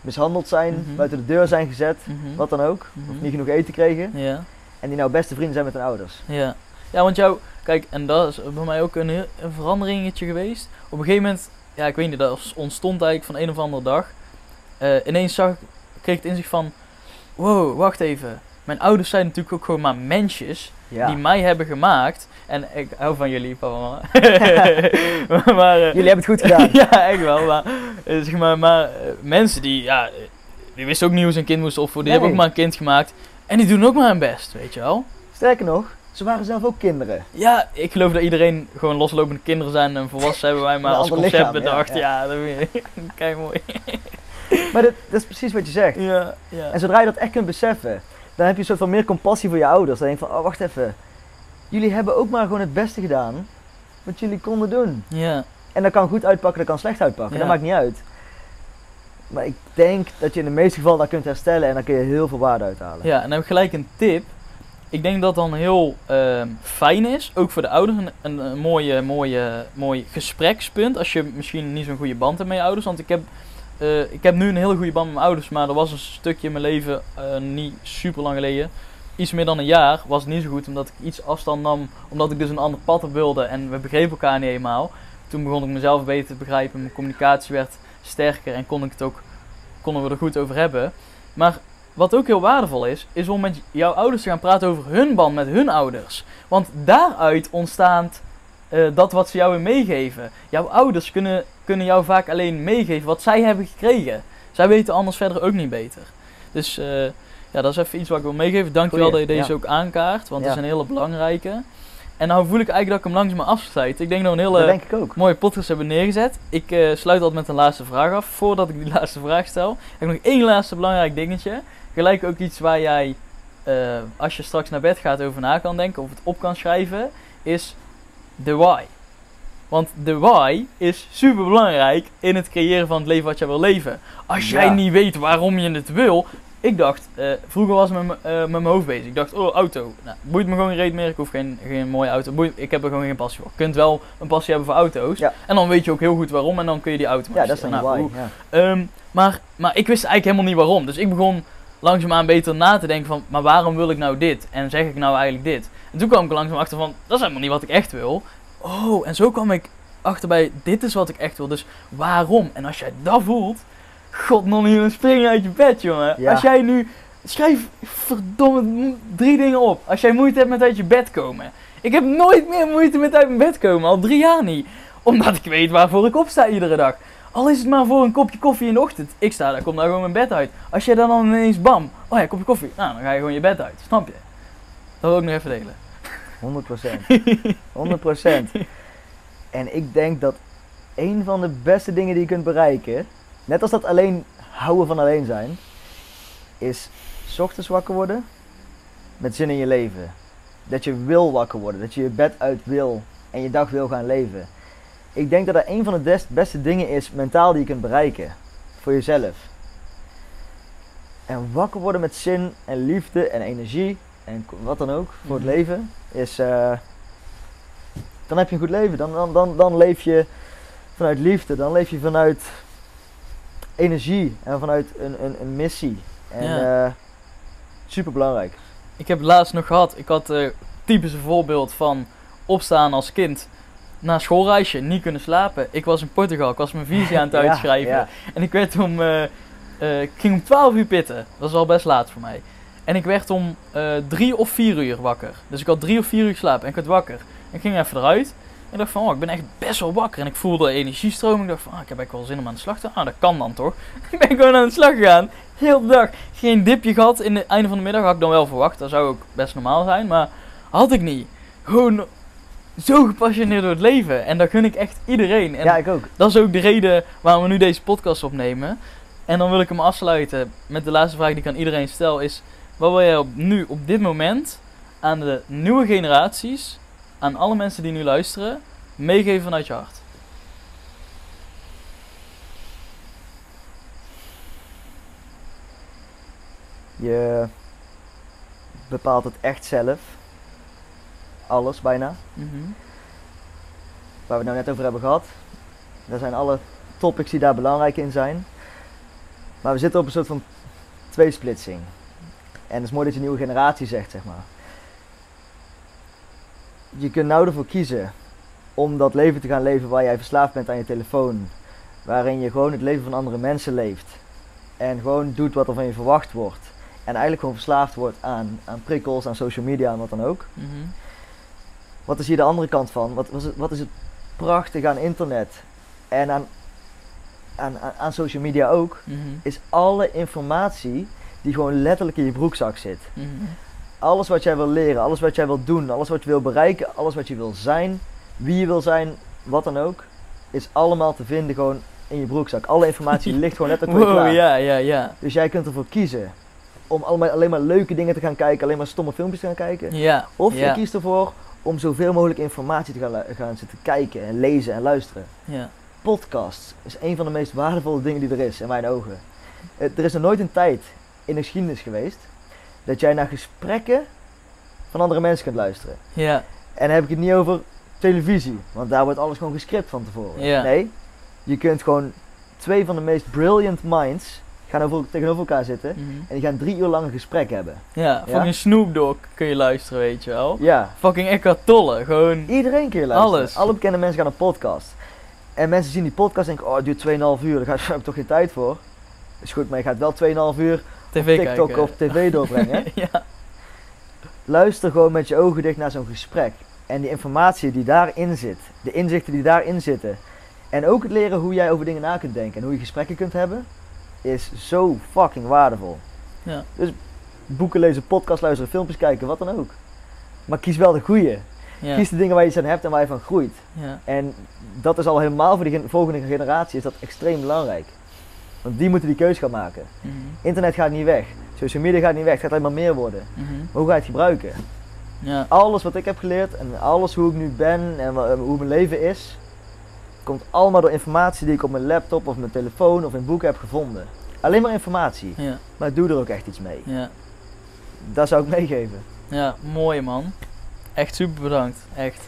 mishandeld zijn, Mhm. buiten de deur zijn gezet, Mhm. wat dan ook. Of niet genoeg eten kregen. Ja, En die nou beste vrienden zijn met hun ouders. ja. Ja, want jou, kijk, en dat is bij mij ook een, veranderingetje geweest. Op een gegeven moment, ja, ik weet niet, dat ontstond eigenlijk van een of andere dag. uh, ineens zag, kreeg het in zich van, wow, wacht even. Mijn ouders zijn natuurlijk ook gewoon maar mensjes die mij hebben gemaakt. En ik hou van jullie, papa. maar, uh, jullie hebben het goed gedaan. ja, echt wel. Maar, zeg maar, maar mensen die, ja, die wisten ook niet hoe ze een kind moesten opvoeden. Die hebben ook maar een kind gemaakt. En die doen ook maar hun best, weet je wel. Sterker nog, ze waren zelf ook kinderen. Ja, ik geloof dat iedereen gewoon loslopende kinderen zijn en volwassen hebben wij maar als concept bedacht. Ja, dat vind ik kijk mooi. maar dat, dat, is precies wat je zegt. Ja, ja. En zodra je dat echt kunt beseffen, dan heb je een soort van meer compassie voor je ouders. Dan denk je van, oh wacht even, jullie hebben ook maar gewoon het beste gedaan wat jullie konden doen. Ja. En dat kan goed uitpakken, dat kan slecht uitpakken, dat maakt niet uit. Maar ik denk dat je in de meeste gevallen dat kunt herstellen en dan kun je heel veel waarde uithalen. Ja, en dan heb ik gelijk een tip ik denk dat dan heel ehm, fijn is, ook voor de ouders, een, een, mooie, mooie, mooi gesprekspunt. Als je misschien niet zo'n goede band hebt met je ouders. Want ik heb, uh, ik heb nu een hele goede band met mijn ouders, maar er was een stukje in mijn leven, uh, niet super lang geleden, iets meer dan een jaar, was het niet zo goed. Omdat ik iets afstand nam, omdat ik dus een ander pad op wilde en we begrepen elkaar niet eenmaal. Toen begon ik mezelf beter te begrijpen, mijn communicatie werd sterker en kon ik het ook, konden we er goed over hebben. Maar wat ook heel waardevol is, is om met jouw ouders te gaan praten over hun band met hun ouders. Want daaruit ontstaat uh, dat wat ze jou weer meegeven. Jouw ouders kunnen, kunnen jou vaak alleen meegeven wat zij hebben gekregen. Zij weten anders verder ook niet beter. Dus uh, ja, dat is even iets wat ik wil meegeven. Dankjewel Goeie, dat je deze ook aankaart, want ja. dat is een hele belangrijke. En nou voel ik eigenlijk dat ik hem langzaam afsluit. Ik denk dat we een hele mooie podcast hebben neergezet. Ik uh, sluit altijd met een laatste vraag af. Voordat ik die laatste vraag stel, heb ik nog één laatste belangrijk dingetje gelijk ook iets waar jij, uh, als je straks naar bed gaat, over na kan denken of het op kan schrijven, is de why. Want de why is super belangrijk in het creëren van het leven wat jij wil leven. Als jij niet weet waarom je het wil. Ik dacht, uh, vroeger was ik met, uh, met mijn hoofd bezig. Ik dacht, oh, auto. Nou, boeit me gewoon een reet meer. Ik hoef geen, geen mooie auto. Boeit, ik heb er gewoon geen passie voor. Je kunt wel een passie hebben voor auto's. Ja. En dan weet je ook heel goed waarom. En dan kun je die auto maken. Ja, dat is een nou, why. Ja. Um, maar, maar ik wist eigenlijk helemaal niet waarom. Dus ik begon langzaamaan beter na te denken van, maar waarom wil ik nou dit? En zeg ik nou eigenlijk dit? En toen kwam ik langzaam achter van, dat is helemaal niet wat ik echt wil. Oh, en zo kwam ik achterbij, dit is wat ik echt wil. Dus waarom? En als jij dat voelt, god nog niet, spring uit je bed, jongen. Als jij nu, schrijf verdomme drie dingen op. Als jij moeite hebt met uit je bed komen. Ik heb nooit meer moeite met uit mijn bed komen, al drie jaar niet. Omdat ik weet waarvoor ik opsta iedere dag. Al is het maar voor een kopje koffie in de ochtend. Ik sta daar, kom daar gewoon mijn bed uit. Als je dan, dan ineens bam, oh ja, kopje koffie. Nou, dan ga je gewoon je bed uit. Snap je? Dat wil ik nog even delen. 100%. 100%. en ik denk dat een van de beste dingen die je kunt bereiken, net als dat alleen houden van alleen zijn, is s ochtends wakker worden met zin in je leven. Dat je wil wakker worden, dat je je bed uit wil en je dag wil gaan leven ik denk dat dat een van de beste dingen is mentaal die je kunt bereiken. Voor jezelf. En wakker worden met zin en liefde en energie en wat dan ook voor het mhm. leven is. Uh, dan heb je een goed leven. Dan, dan, dan, dan leef je vanuit liefde. Dan leef je vanuit energie en vanuit een, een, een missie. En ja. uh, super belangrijk. Ik heb het laatst nog gehad. Ik had uh, typische voorbeeld van opstaan als kind na schoolreisje niet kunnen slapen. Ik was in Portugal, ik was mijn visie aan het uitschrijven. En ik werd om, uh, ik ging om 12 uur pitten. Dat was al best laat voor mij. En ik werd om uh, drie of vier uur wakker. Dus ik had drie of vier uur geslapen en ik werd wakker. En ik ging even eruit. En dacht van, oh, ik ben echt best wel wakker. En ik voelde energiestroom. Ik dacht van, ah, ik heb eigenlijk wel zin om aan de slag te gaan. Ah, dat kan dan toch? ik ben gewoon aan de slag gegaan. Heel de dag. Geen dipje gehad in het einde van de middag. Had ik dan wel verwacht. Dat zou ook best normaal zijn. Maar had ik niet. Gewoon zo gepassioneerd door het leven. En dat gun ik echt iedereen. En ja, ik ook. Dat is ook de reden waarom we nu deze podcast opnemen. En dan wil ik hem afsluiten met de laatste vraag die ik aan iedereen stel. Is, wat wil jij op, nu, op dit moment, aan de nieuwe generaties, aan alle mensen die nu luisteren, meegeven vanuit je hart? Je bepaalt het echt zelf alles bijna. Mhm. Waar we het nou net over hebben gehad. Dat zijn alle topics die daar belangrijk in zijn. Maar we zitten op een soort van tweesplitsing. En het is mooi dat je nieuwe generatie zegt, zeg maar. Je kunt nou ervoor kiezen om dat leven te gaan leven waar jij verslaafd bent aan je telefoon. Waarin je gewoon het leven van andere mensen leeft. En gewoon doet wat er van je verwacht wordt. En eigenlijk gewoon verslaafd wordt aan, aan prikkels, aan social media en wat dan ook. Mhm. Wat is hier de andere kant van? Wat, was het, wat is het prachtige aan internet en aan, aan, aan, aan social media ook? Mhm. Is alle informatie die gewoon letterlijk in je broekzak zit. Mhm. Alles wat jij wil leren, alles wat jij wil doen, alles wat je wil bereiken, alles wat je wil zijn, wie je wil zijn, wat dan ook, is allemaal te vinden gewoon in je broekzak. Alle informatie ligt gewoon letterlijk Wow, klaar. ja, ja, ja. Dus jij kunt ervoor kiezen om allemaal, alleen maar leuke dingen te gaan kijken, alleen maar stomme filmpjes te gaan kijken. Ja. Of ja. je kiest ervoor om zoveel mogelijk informatie te gaan, gaan zitten kijken en lezen en luisteren. Ja. Podcasts is een van de meest waardevolle dingen die er is, in mijn ogen. Eh, Er is nog nooit een tijd in de geschiedenis geweest dat jij naar gesprekken van andere mensen kunt luisteren. Ja. En dan heb ik het niet over televisie, want daar wordt alles gewoon gescript van tevoren. Ja. Nee, je kunt gewoon twee van de meest brilliant minds gaan over, tegenover elkaar zitten Mhm. en die gaan drie uur lang een gesprek hebben. Ja, Ja? fucking Snoop Dogg kun je luisteren, weet je wel. Ja, Fucking Eckhart Tolle, gewoon... iedereen kun je luisteren. Alles. Alle bekende mensen gaan een podcast. En mensen zien die podcast en denken, oh het duurt 2,5 uur, daar heb ik toch geen tijd voor. Is goed, maar je gaat wel 2,5 uur TV TikTok kijken. of tv doorbrengen. ja. Luister gewoon met je ogen dicht naar zo'n gesprek. En die informatie die daarin zit, de inzichten die daarin zitten. En ook het leren hoe jij over dingen na kunt denken en hoe je gesprekken kunt hebben, is zo fucking waardevol. Ja. Dus boeken lezen, podcast luisteren, filmpjes kijken, wat dan ook. Maar kies wel de goede. Ja. Kies de dingen waar je iets aan hebt en waar je van groeit. Ja. En dat is al helemaal voor de gen- volgende generatie is dat extreem belangrijk. Want die moeten die keuze gaan maken. Mhm. Internet gaat niet weg. Social media gaat niet weg. Het gaat alleen maar meer worden. Mhm. Maar hoe ga je het gebruiken? Ja. Alles wat ik heb geleerd en alles hoe ik nu ben en hoe mijn leven is, komt allemaal door informatie die ik op mijn laptop of mijn telefoon of in boeken heb gevonden. Alleen maar informatie. Ja. Maar doe er ook echt iets mee. Ja. Dat zou ik meegeven. Ja, mooi man. Echt super bedankt. Echt.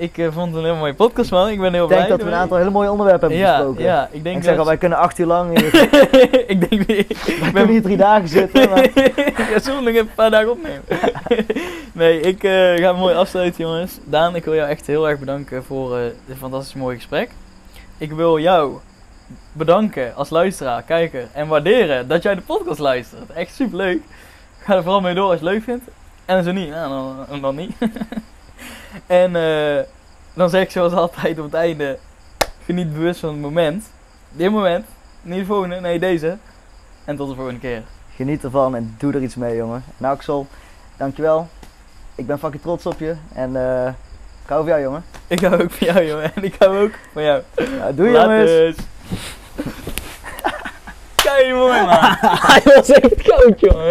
Ik eh, vond het een hele mooie podcast man. Ik ben heel Ik denk blij. dat we een aantal hele mooie onderwerpen hebben ja, besproken. ja, ik En denk ik zeg al, wij kunnen acht uur lang hier, ik denk niet. Ik kunnen hier drie dagen zitten. Maar ja, zullen we nog een paar dagen opnemen? nee, ik eh, ga mooi afsluiten, jongens. Daan, ik wil jou echt heel erg bedanken voor eh, dit fantastisch mooie gesprek. Ik wil jou bedanken als luisteraar, kijker en waarderen dat jij de podcast luistert. Echt super leuk. Ga er vooral mee door als je het leuk vindt. En zo niet, nou, dan, dan niet. En eh, dan zeg ik zoals altijd op het einde: geniet bewust van het moment. Dit moment, niet de volgende, nee deze. En tot de volgende keer. Geniet ervan en doe er iets mee, jongen. En Axel, dankjewel. Ik ben fucking trots op je. En eh ik hou van jou, jongen. Ik hou ook van jou, jongen. En ik hou ook van jou. Ja, doei, jongens. Laters. Kijk, mooi, man. Hij was echt koud, jongen.